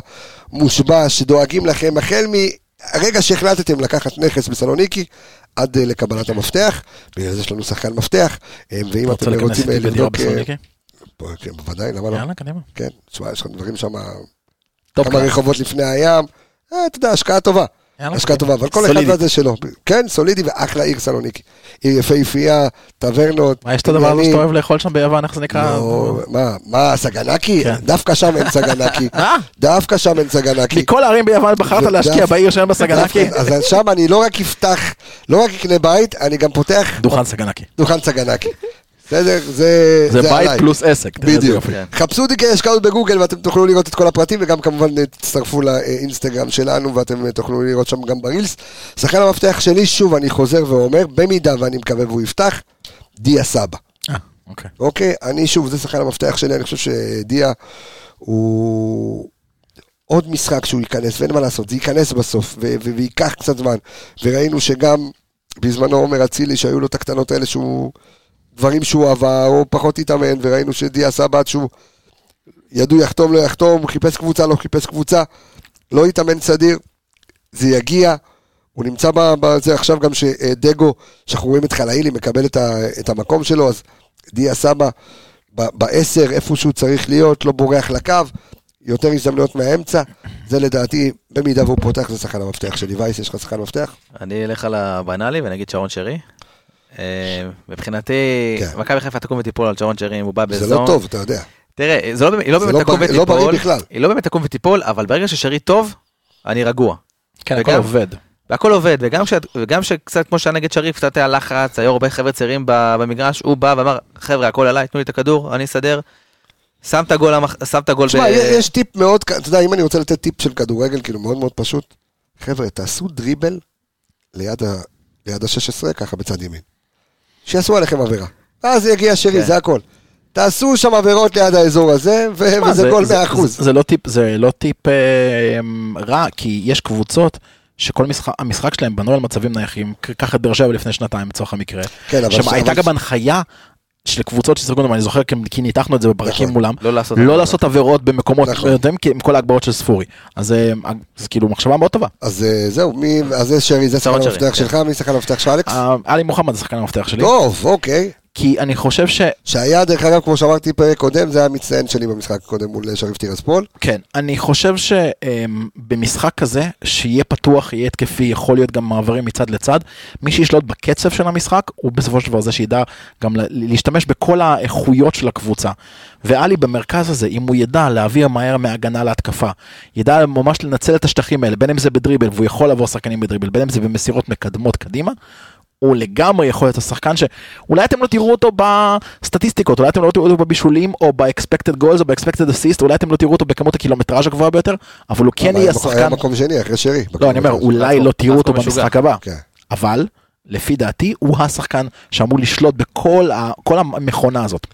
מושבע, שדואגים לכם החל מהרגע שהחלטתם לקחת נכס בסלוניקי, עד אה, לקבלת המפתח, בגלל זה יש לנו שחקן מפתח, אה, ואם אתם רוצים אה, לבדוק... כן, בוודאי, למה לא? יאללה, קדימה. כן, תשמע, יש לך דברים שם, כמה. רחובות לפני הים, אתה יודע, השקעה טובה. השקעה. טובה, אבל כל אחד. והזה שלו. כן, סולידי ואחלה עיר סלוניקי. עיר יפהפייה, טברנות. מה, יש את הדבר הזה. שאתה אוהב לאכול שם ביוון, איך זה נקרא? לא, מה, מה, סגנקי? כן. דווקא שם אין סגנקי. אה? דווקא שם אין סגנקי. מכל הערים ביוון בחרת להשקיע בעיר שאין בה סגנקי? אז שם אני לא רק אפתח, לא רק אקנה בית, אני גם פותח דוכן סגנקי. דוכן סגנקי. בסדר? זה זה בית עליי. פלוס עסק. בדיוק. חפשו דיקי השקעות בגוגל ואתם תוכלו לראות את כל הפרטים וגם כמובן אה, תצטרפו לאינסטגרם שלנו ואתם אה, תוכלו לראות שם גם ברילס. שחקן המפתח שלי, שוב אני חוזר ואומר, במידה ואני מקווה והוא יפתח, דיה סבא. אה, אוקיי. אוקיי? אני שוב, זה שחקן המפתח שלי, אני חושב שדיה הוא... עוד משחק שהוא ייכנס, ואין מה לעשות, זה ייכנס בסוף, ו- ו- וייקח קצת זמן. וראינו שגם בזמנו עומר אצילי, שהיו לו את הקטנות האלה שהוא... דברים שהוא עבר, או פחות התאמן, וראינו שדיה סבא, שהוא ידעו יחתום, לא יחתום, חיפש קבוצה, לא חיפש קבוצה, לא התאמן סדיר, זה יגיע. הוא נמצא בזה עכשיו גם שדגו, שאנחנו רואים את חלאילי מקבל את, ה, את המקום שלו, אז דיה סבא בעשר, איפה שהוא צריך להיות, לא בורח לקו, יותר הזדמנויות מהאמצע, זה לדעתי, במידה והוא פותח, זה שחקן המפתח שלי. וייס, יש לך שחקן מפתח? אני אלך על הבנאלי ואני אגיד שרון שרי. אה, מבחינתי, כן. מכבי חיפה תקום ותיפול על שרון שרי אם הוא בא זה בזון. לא טוב, אתה יודע. תראה, זה לא היא לא זה באמת לא תקום לא בריא ותיפול. בכלל. היא לא באמת תקום ותיפול, אבל ברגע ששרי טוב, אני רגוע. כן, הכל עובד. והכל עובד, וגם, שאת, וגם שקצת כמו שהיה נגד שריף, קצת היה לחץ, היו הרבה חבר'ה צעירים ב- במגרש, הוא בא ואמר, חבר'ה, הכל עליי, תנו לי את הכדור, אני אסדר. שם את הגול, שם את הגול, תשמע, יש טיפ מאוד, אתה יודע, אם אני רוצה לתת טיפ של כדורגל, כאילו מאוד מאוד פשוט, חבר'ה, תעשו דריבל ליד ה- ליד ה-16, ככה בצד ימין. שיעשו עליכם עבירה. אז יגיע שרי, כן. זה הכל. תעשו שם עבירות ליד האזור הזה, ו- וזה זה- גול זה- 100%. זה- זה לא טיפ, זה לא טיפ אה, רע, כי יש קבוצות שכל משחק, המשחק שלהם בנוי על מצבים נייחים, קח את באר שבע לפני שנתיים לצורך המקרה. כן, אבל... שם הייתה גם הנחיה של קבוצות ששיחקו אותם, אני זוכר כי- ניתחנו את זה בפרקים נכון. מולם, לא לעשות... לא עבירות במקומות, נכון. יודע, עם כל ההגבלות של ספורי. אז אה, זה כאילו מחשבה מאוד טובה. אז אה, זהו, מי... אז זה שרי, זה שחקן המפתח כן. שלך, מי שחקן המפתח של אלכס? אה, עלי מוחמד זה שחקן המפתח שלי, טוב, אוקיי. כי אני חושב ש... שהיה, דרך אגב, כמו שאמרתי פרק קודם, זה היה המצטיין שלי במשחק הקודם מול שריף טירספול. כן, אני חושב שבמשחק כזה, שיהיה פתוח, יהיה התקפי, יכול להיות גם מעברים מצד לצד, מי שישלוט בקצב של המשחק, הוא בסופו של דבר זה שידע גם להשתמש בכל האיכויות של הקבוצה. ואלי במרכז הזה, אם הוא ידע להעביר מהר מהגנה להתקפה, ידע ממש לנצל את השטחים האלה, בין אם זה בדריבל, והוא יכול לעבור שחקנים בדריבל, בין אם זה במסירות מקדמות קדימה, הוא לגמרי יכול להיות השחקן שאולי אתם לא תראו אותו בסטטיסטיקות, אולי אתם לא תראו אותו בבישולים או ב-expected goals או ב-expected assist, אולי אתם לא תראו אותו בכמות הקילומטראז' הגבוהה ביותר, אבל הוא כן יהיה השחקן, היה מקום שני, אחרי שרי. לא אני אומר, אולי לא תראו אותו. במשחק הבא, כן. אבל לפי דעתי הוא השחקן שאמור לשלוט בכל המכונה הזאת.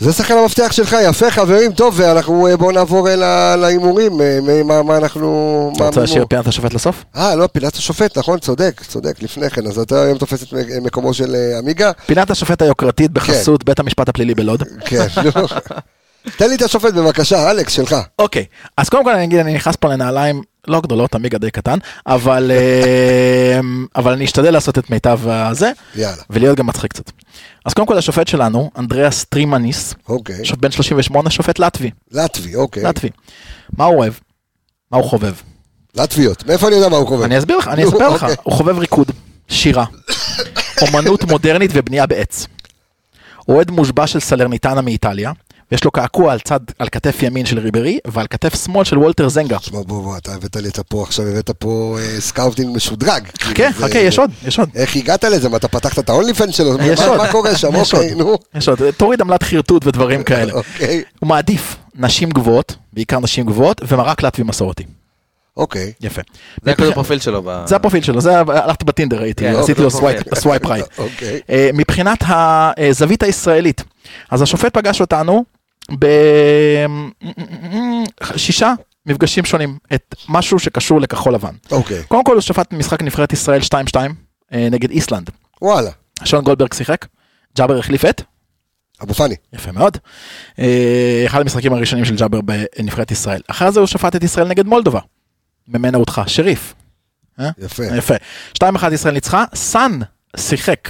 זה שחקן המפתח שלך, יפה חברים, טוב, ואנחנו אה, בואו נעבור אל ה- להימורים, אה, מה- מה אנחנו... אתה רוצה להשאיר? פינת השופט לסוף? אה, לא, פינת השופט, נכון, צודק, צודק, לפני כן, אז אתה היום תופס את מקומו של אה, עמיגה, פינת השופט היוקרתית בחסות בית המשפט הפלילי בלוד. כן, נו. תן לי את השופט בבקשה, אלכס, שלך. אוקיי, אז קודם כל אני אגיד, אני נכנס פה לנעליים לא גדולות, עמיגה די קטן, אבל אה, אבל אני אשתדל לעשות את מיטב הזה, יאללה, ולהיות גם מצחיק קצת. אז קודם כל השופט שלנו, אנדריאס טרימניס, אוקיי. שופט בן 38, שופט לטבי, לטבי, אוקיי. לטבי. מה הוא אוהב? מה הוא חובב? לטביות, מאיפה אני יודע מה הוא קובע? אני אסביר לך, אני אספר לך, אוקיי. הוא חובב ריקוד, שירה, אומנות מודרנית ובנייה בעץ. אוהד מושבע של סלרניטנה מאיטליה, ויש לו קעקוע על צד, על כתף ימין של ריברי, ועל כתף שמאל של וולטר זנגה. תשמע, בוא, בוא, אתה הבאת לי את פה, עכשיו הבאת פה אה, scouting משודרג. חכה, כאילו, זה- חכה, יש עוד, יש עוד. איך הגעת לזה? מה, אתה פתחת את ה OnlyFans שלו? יש מה- עוד. מה קורה שם? יש אוקיי, עוד. נו. יש עוד, תוריד עמלת חרטוט ודברים כאלה. אוקיי, הוא מעדיף נשים גבוהות, בעיקר נשים גבוהות, ומרק לטבי מסורתי. אוקיי. יפה. זה הקוד הפרופיל שלו. זה הפרופיל שלו, זה הלכתי בטינדר ראיתי, כן, עשיתי לו swipe- right. אוקיי. אה, מבחינת הזווית הישראלית, אז השופט פגש אותנו בשישה מפגשים שונים, את משהו שקשור לכחול לבן. אוקיי. קודם כל הוא שפט משחק נבחרת ישראל 2-2 אה, נגד איסלנד. וואלה. שון גולדברג שיחק, ג'אבר החליף את, אבו פאני. יפה מאוד. אה, אחד המשחקים הראשונים של ג'אבר בנבחרת ישראל. אחרי זה הוא שפט את ישראל נגד מולדובה. ממנה הודחה שריף. אה? יפה. יפה. 2-1 ישראל ניצחה, סאן שיחק.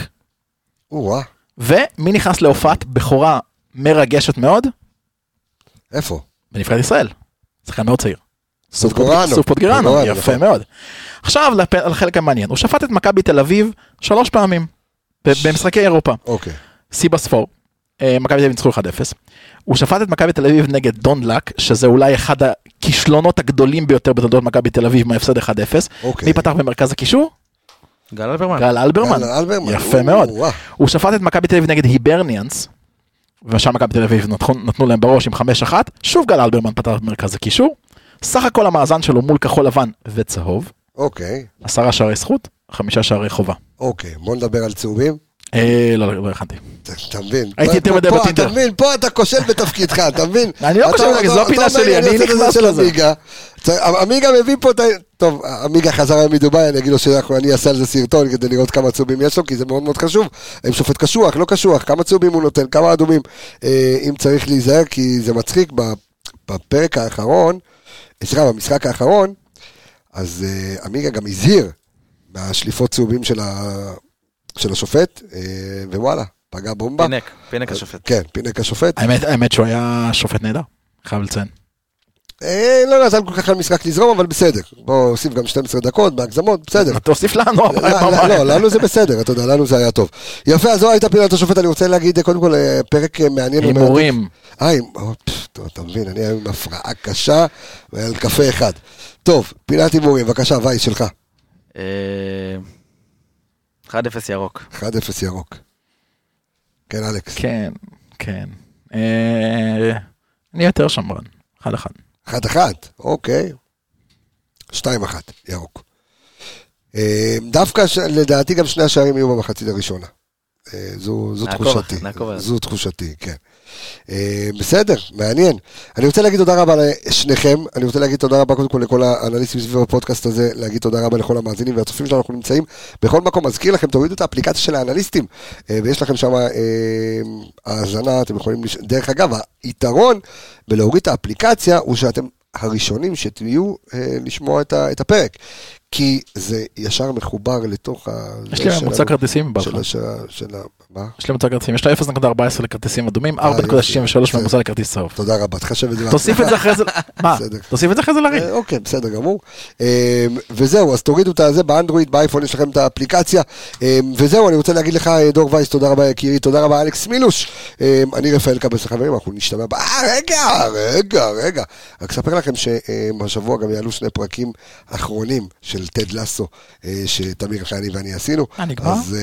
או-אה. ומי נכנס להופעת בכורה מרגשת מאוד? איפה? בנבחרת ישראל. שחקן מאוד צעיר. סוף פוטגרנו. פוט- סוף פוטגרנו, יפה נכון. מאוד. עכשיו לחלק המעניין, הוא שפט את מכבי תל אביב שלוש פעמים ב- במשחקי אירופה. אוקיי. סיבספור, אה, מכבי תל אביב ניצחו 1-0. הוא שפט את מכבי תל אביב נגד דון לק, שזה אולי אחד הכישלונות הגדולים ביותר בתולדות מכבי תל אביב מההפסד 1-0. אוקיי. מי פתח במרכז הקישור? גל אלברמן. גל אלברמן. גל אלברמן. יפה או, מאוד. הוא שפט את מכבי תל אביב נגד היברניאנס, ושם מכבי תל אביב נתנו, נתנו להם בראש עם 5-1, שוב גל אלברמן פתח במרכז הקישור. סך הכל המאזן שלו מול כחול לבן וצהוב, אוקיי. עשרה שערי זכות, חמישה שערי חובה. אוקיי. בוא נדבר על צהובים. אה, לא, לא הכנתי. אתה מבין? הייתי יותר מדי בטינדר. אתה מבין? פה אתה כושל בתפקידך, אתה מבין? אני לא אתה- זו הפינה שלי, אני נכנס לזה. עמיגה. מביא פה את ה... טוב, עמיגה חזר היום מדובאי, אני אגיד לו שאני אעשה על זה סרטון כדי לראות כמה צהובים יש לו, כי זה מאוד מאוד חשוב. האם שופט קשוח, לא קשוח, כמה צהובים הוא נותן, כמה אדומים. אה, אם צריך להיזהר, כי זה מצחיק, בפרק האחרון, סליחה, במשחק האחרון, אז אה, עמיגה גם הזהיר מהשליפות צהובים של ה- של השופט, אה, ווואלה, פגע בומבה. פינק, פינק השופט. כן, פינק השופט. האמת, האמת שהוא היה שופט נהדר, חייב לציין. אה, לא נתן כל כך על משחק לזרום, אבל בסדר. בוא נוסיף גם 12 דקות בהגזמות, בסדר. תוסיף לנו, לא, אבל לא, לא, לנו זה בסדר, אתה יודע, לנו זה היה טוב. יפה, אז זו הייתה פינת השופט, אני רוצה להגיד, קודם כל, אה, פרק אה, מעניין. הימורים. אה, טוב, אתה מבין, אני היום עם הפרעה קשה, ועל קפה אחד. טוב, פינת הימורים, בבקשה, וייס שלך. אה, 1-0 ירוק. 1-0 ירוק. כן, אלכס. כן, כן. אה, אני יותר שמרן, אחד אחד. 1-1, אוקיי. 2-1, ירוק. אה, דווקא, לדעתי, גם שני השערים יהיו במחצית הראשונה. אה, זו, זו נעקוב תחושתי. נעקוב. זו תחושתי, כן. אה, בסדר, מעניין. אני רוצה להגיד תודה רבה לשניכם, אני רוצה להגיד תודה רבה קודם כל לכל האנליסטים סביב הפודקאסט הזה, להגיד תודה רבה לכל המאזינים והצופים שלנו, אנחנו נמצאים בכל מקום. מזכיר לכם, תורידו את האפליקציה של האנליסטים, אה, ויש לכם שם אה, האזנה, אתם יכולים. דרך אגב, היתרון בלהוריד את האפליקציה הוא שאתם הראשונים שתהיו אה, לשמוע את, ה, את הפרק. כי זה ישר מחובר לתוך ה... יש לי ממוצע כרטיסים, של. ה... מה? יש לי ממוצע כרטיסים, יש לה 0.14 לכרטיסים אדומים, אה, 4.63 יופי. ממוצע לכרטיס צהוב. תודה רבה, תחשב את זה. תוסיף את זה אחרי זה, מה? תוסיף את זה אחרי זה לריב. אה, אוקיי, בסדר גמור. אה, וזהו, אז תורידו את זה באנדרואיד, באייפון יש לכם את האפליקציה. אה, וזהו, אני רוצה להגיד לך, אה, דור וייס, תודה רבה יקירי, תודה רבה אלכס מילוש. אה, אני רפאל קבס החברים, אנחנו נשתמע ב... אה, רגע, רגע, רגע. רק אספר לכם שהשבוע גם יעלו שני פרקים אחרונים של טד לסו, אה, שתמיר חייני ואני עשינו. אה, נגמר? אז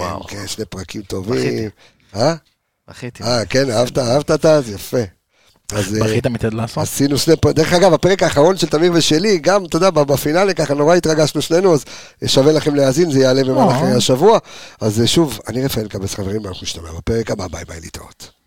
אה. כן, שני פרקים טובים. בכיתי. אה? בכיתי. אה, כן, אהבת, אהבת את זה? יפה. אז, אה, בכית מתד לעשות? עשינו שני פרקים, דרך אגב, הפרק האחרון של תמיר ושלי, גם, אתה יודע, בפינאלי ככה נורא התרגשנו שנינו, אז שווה לכם להאזין, זה יעלה במהלך אה. השבוע. אז אה, שוב, אני רפאל קבס חברים, ואנחנו נשתמע בפרק הבא, ביי ביי להתראות.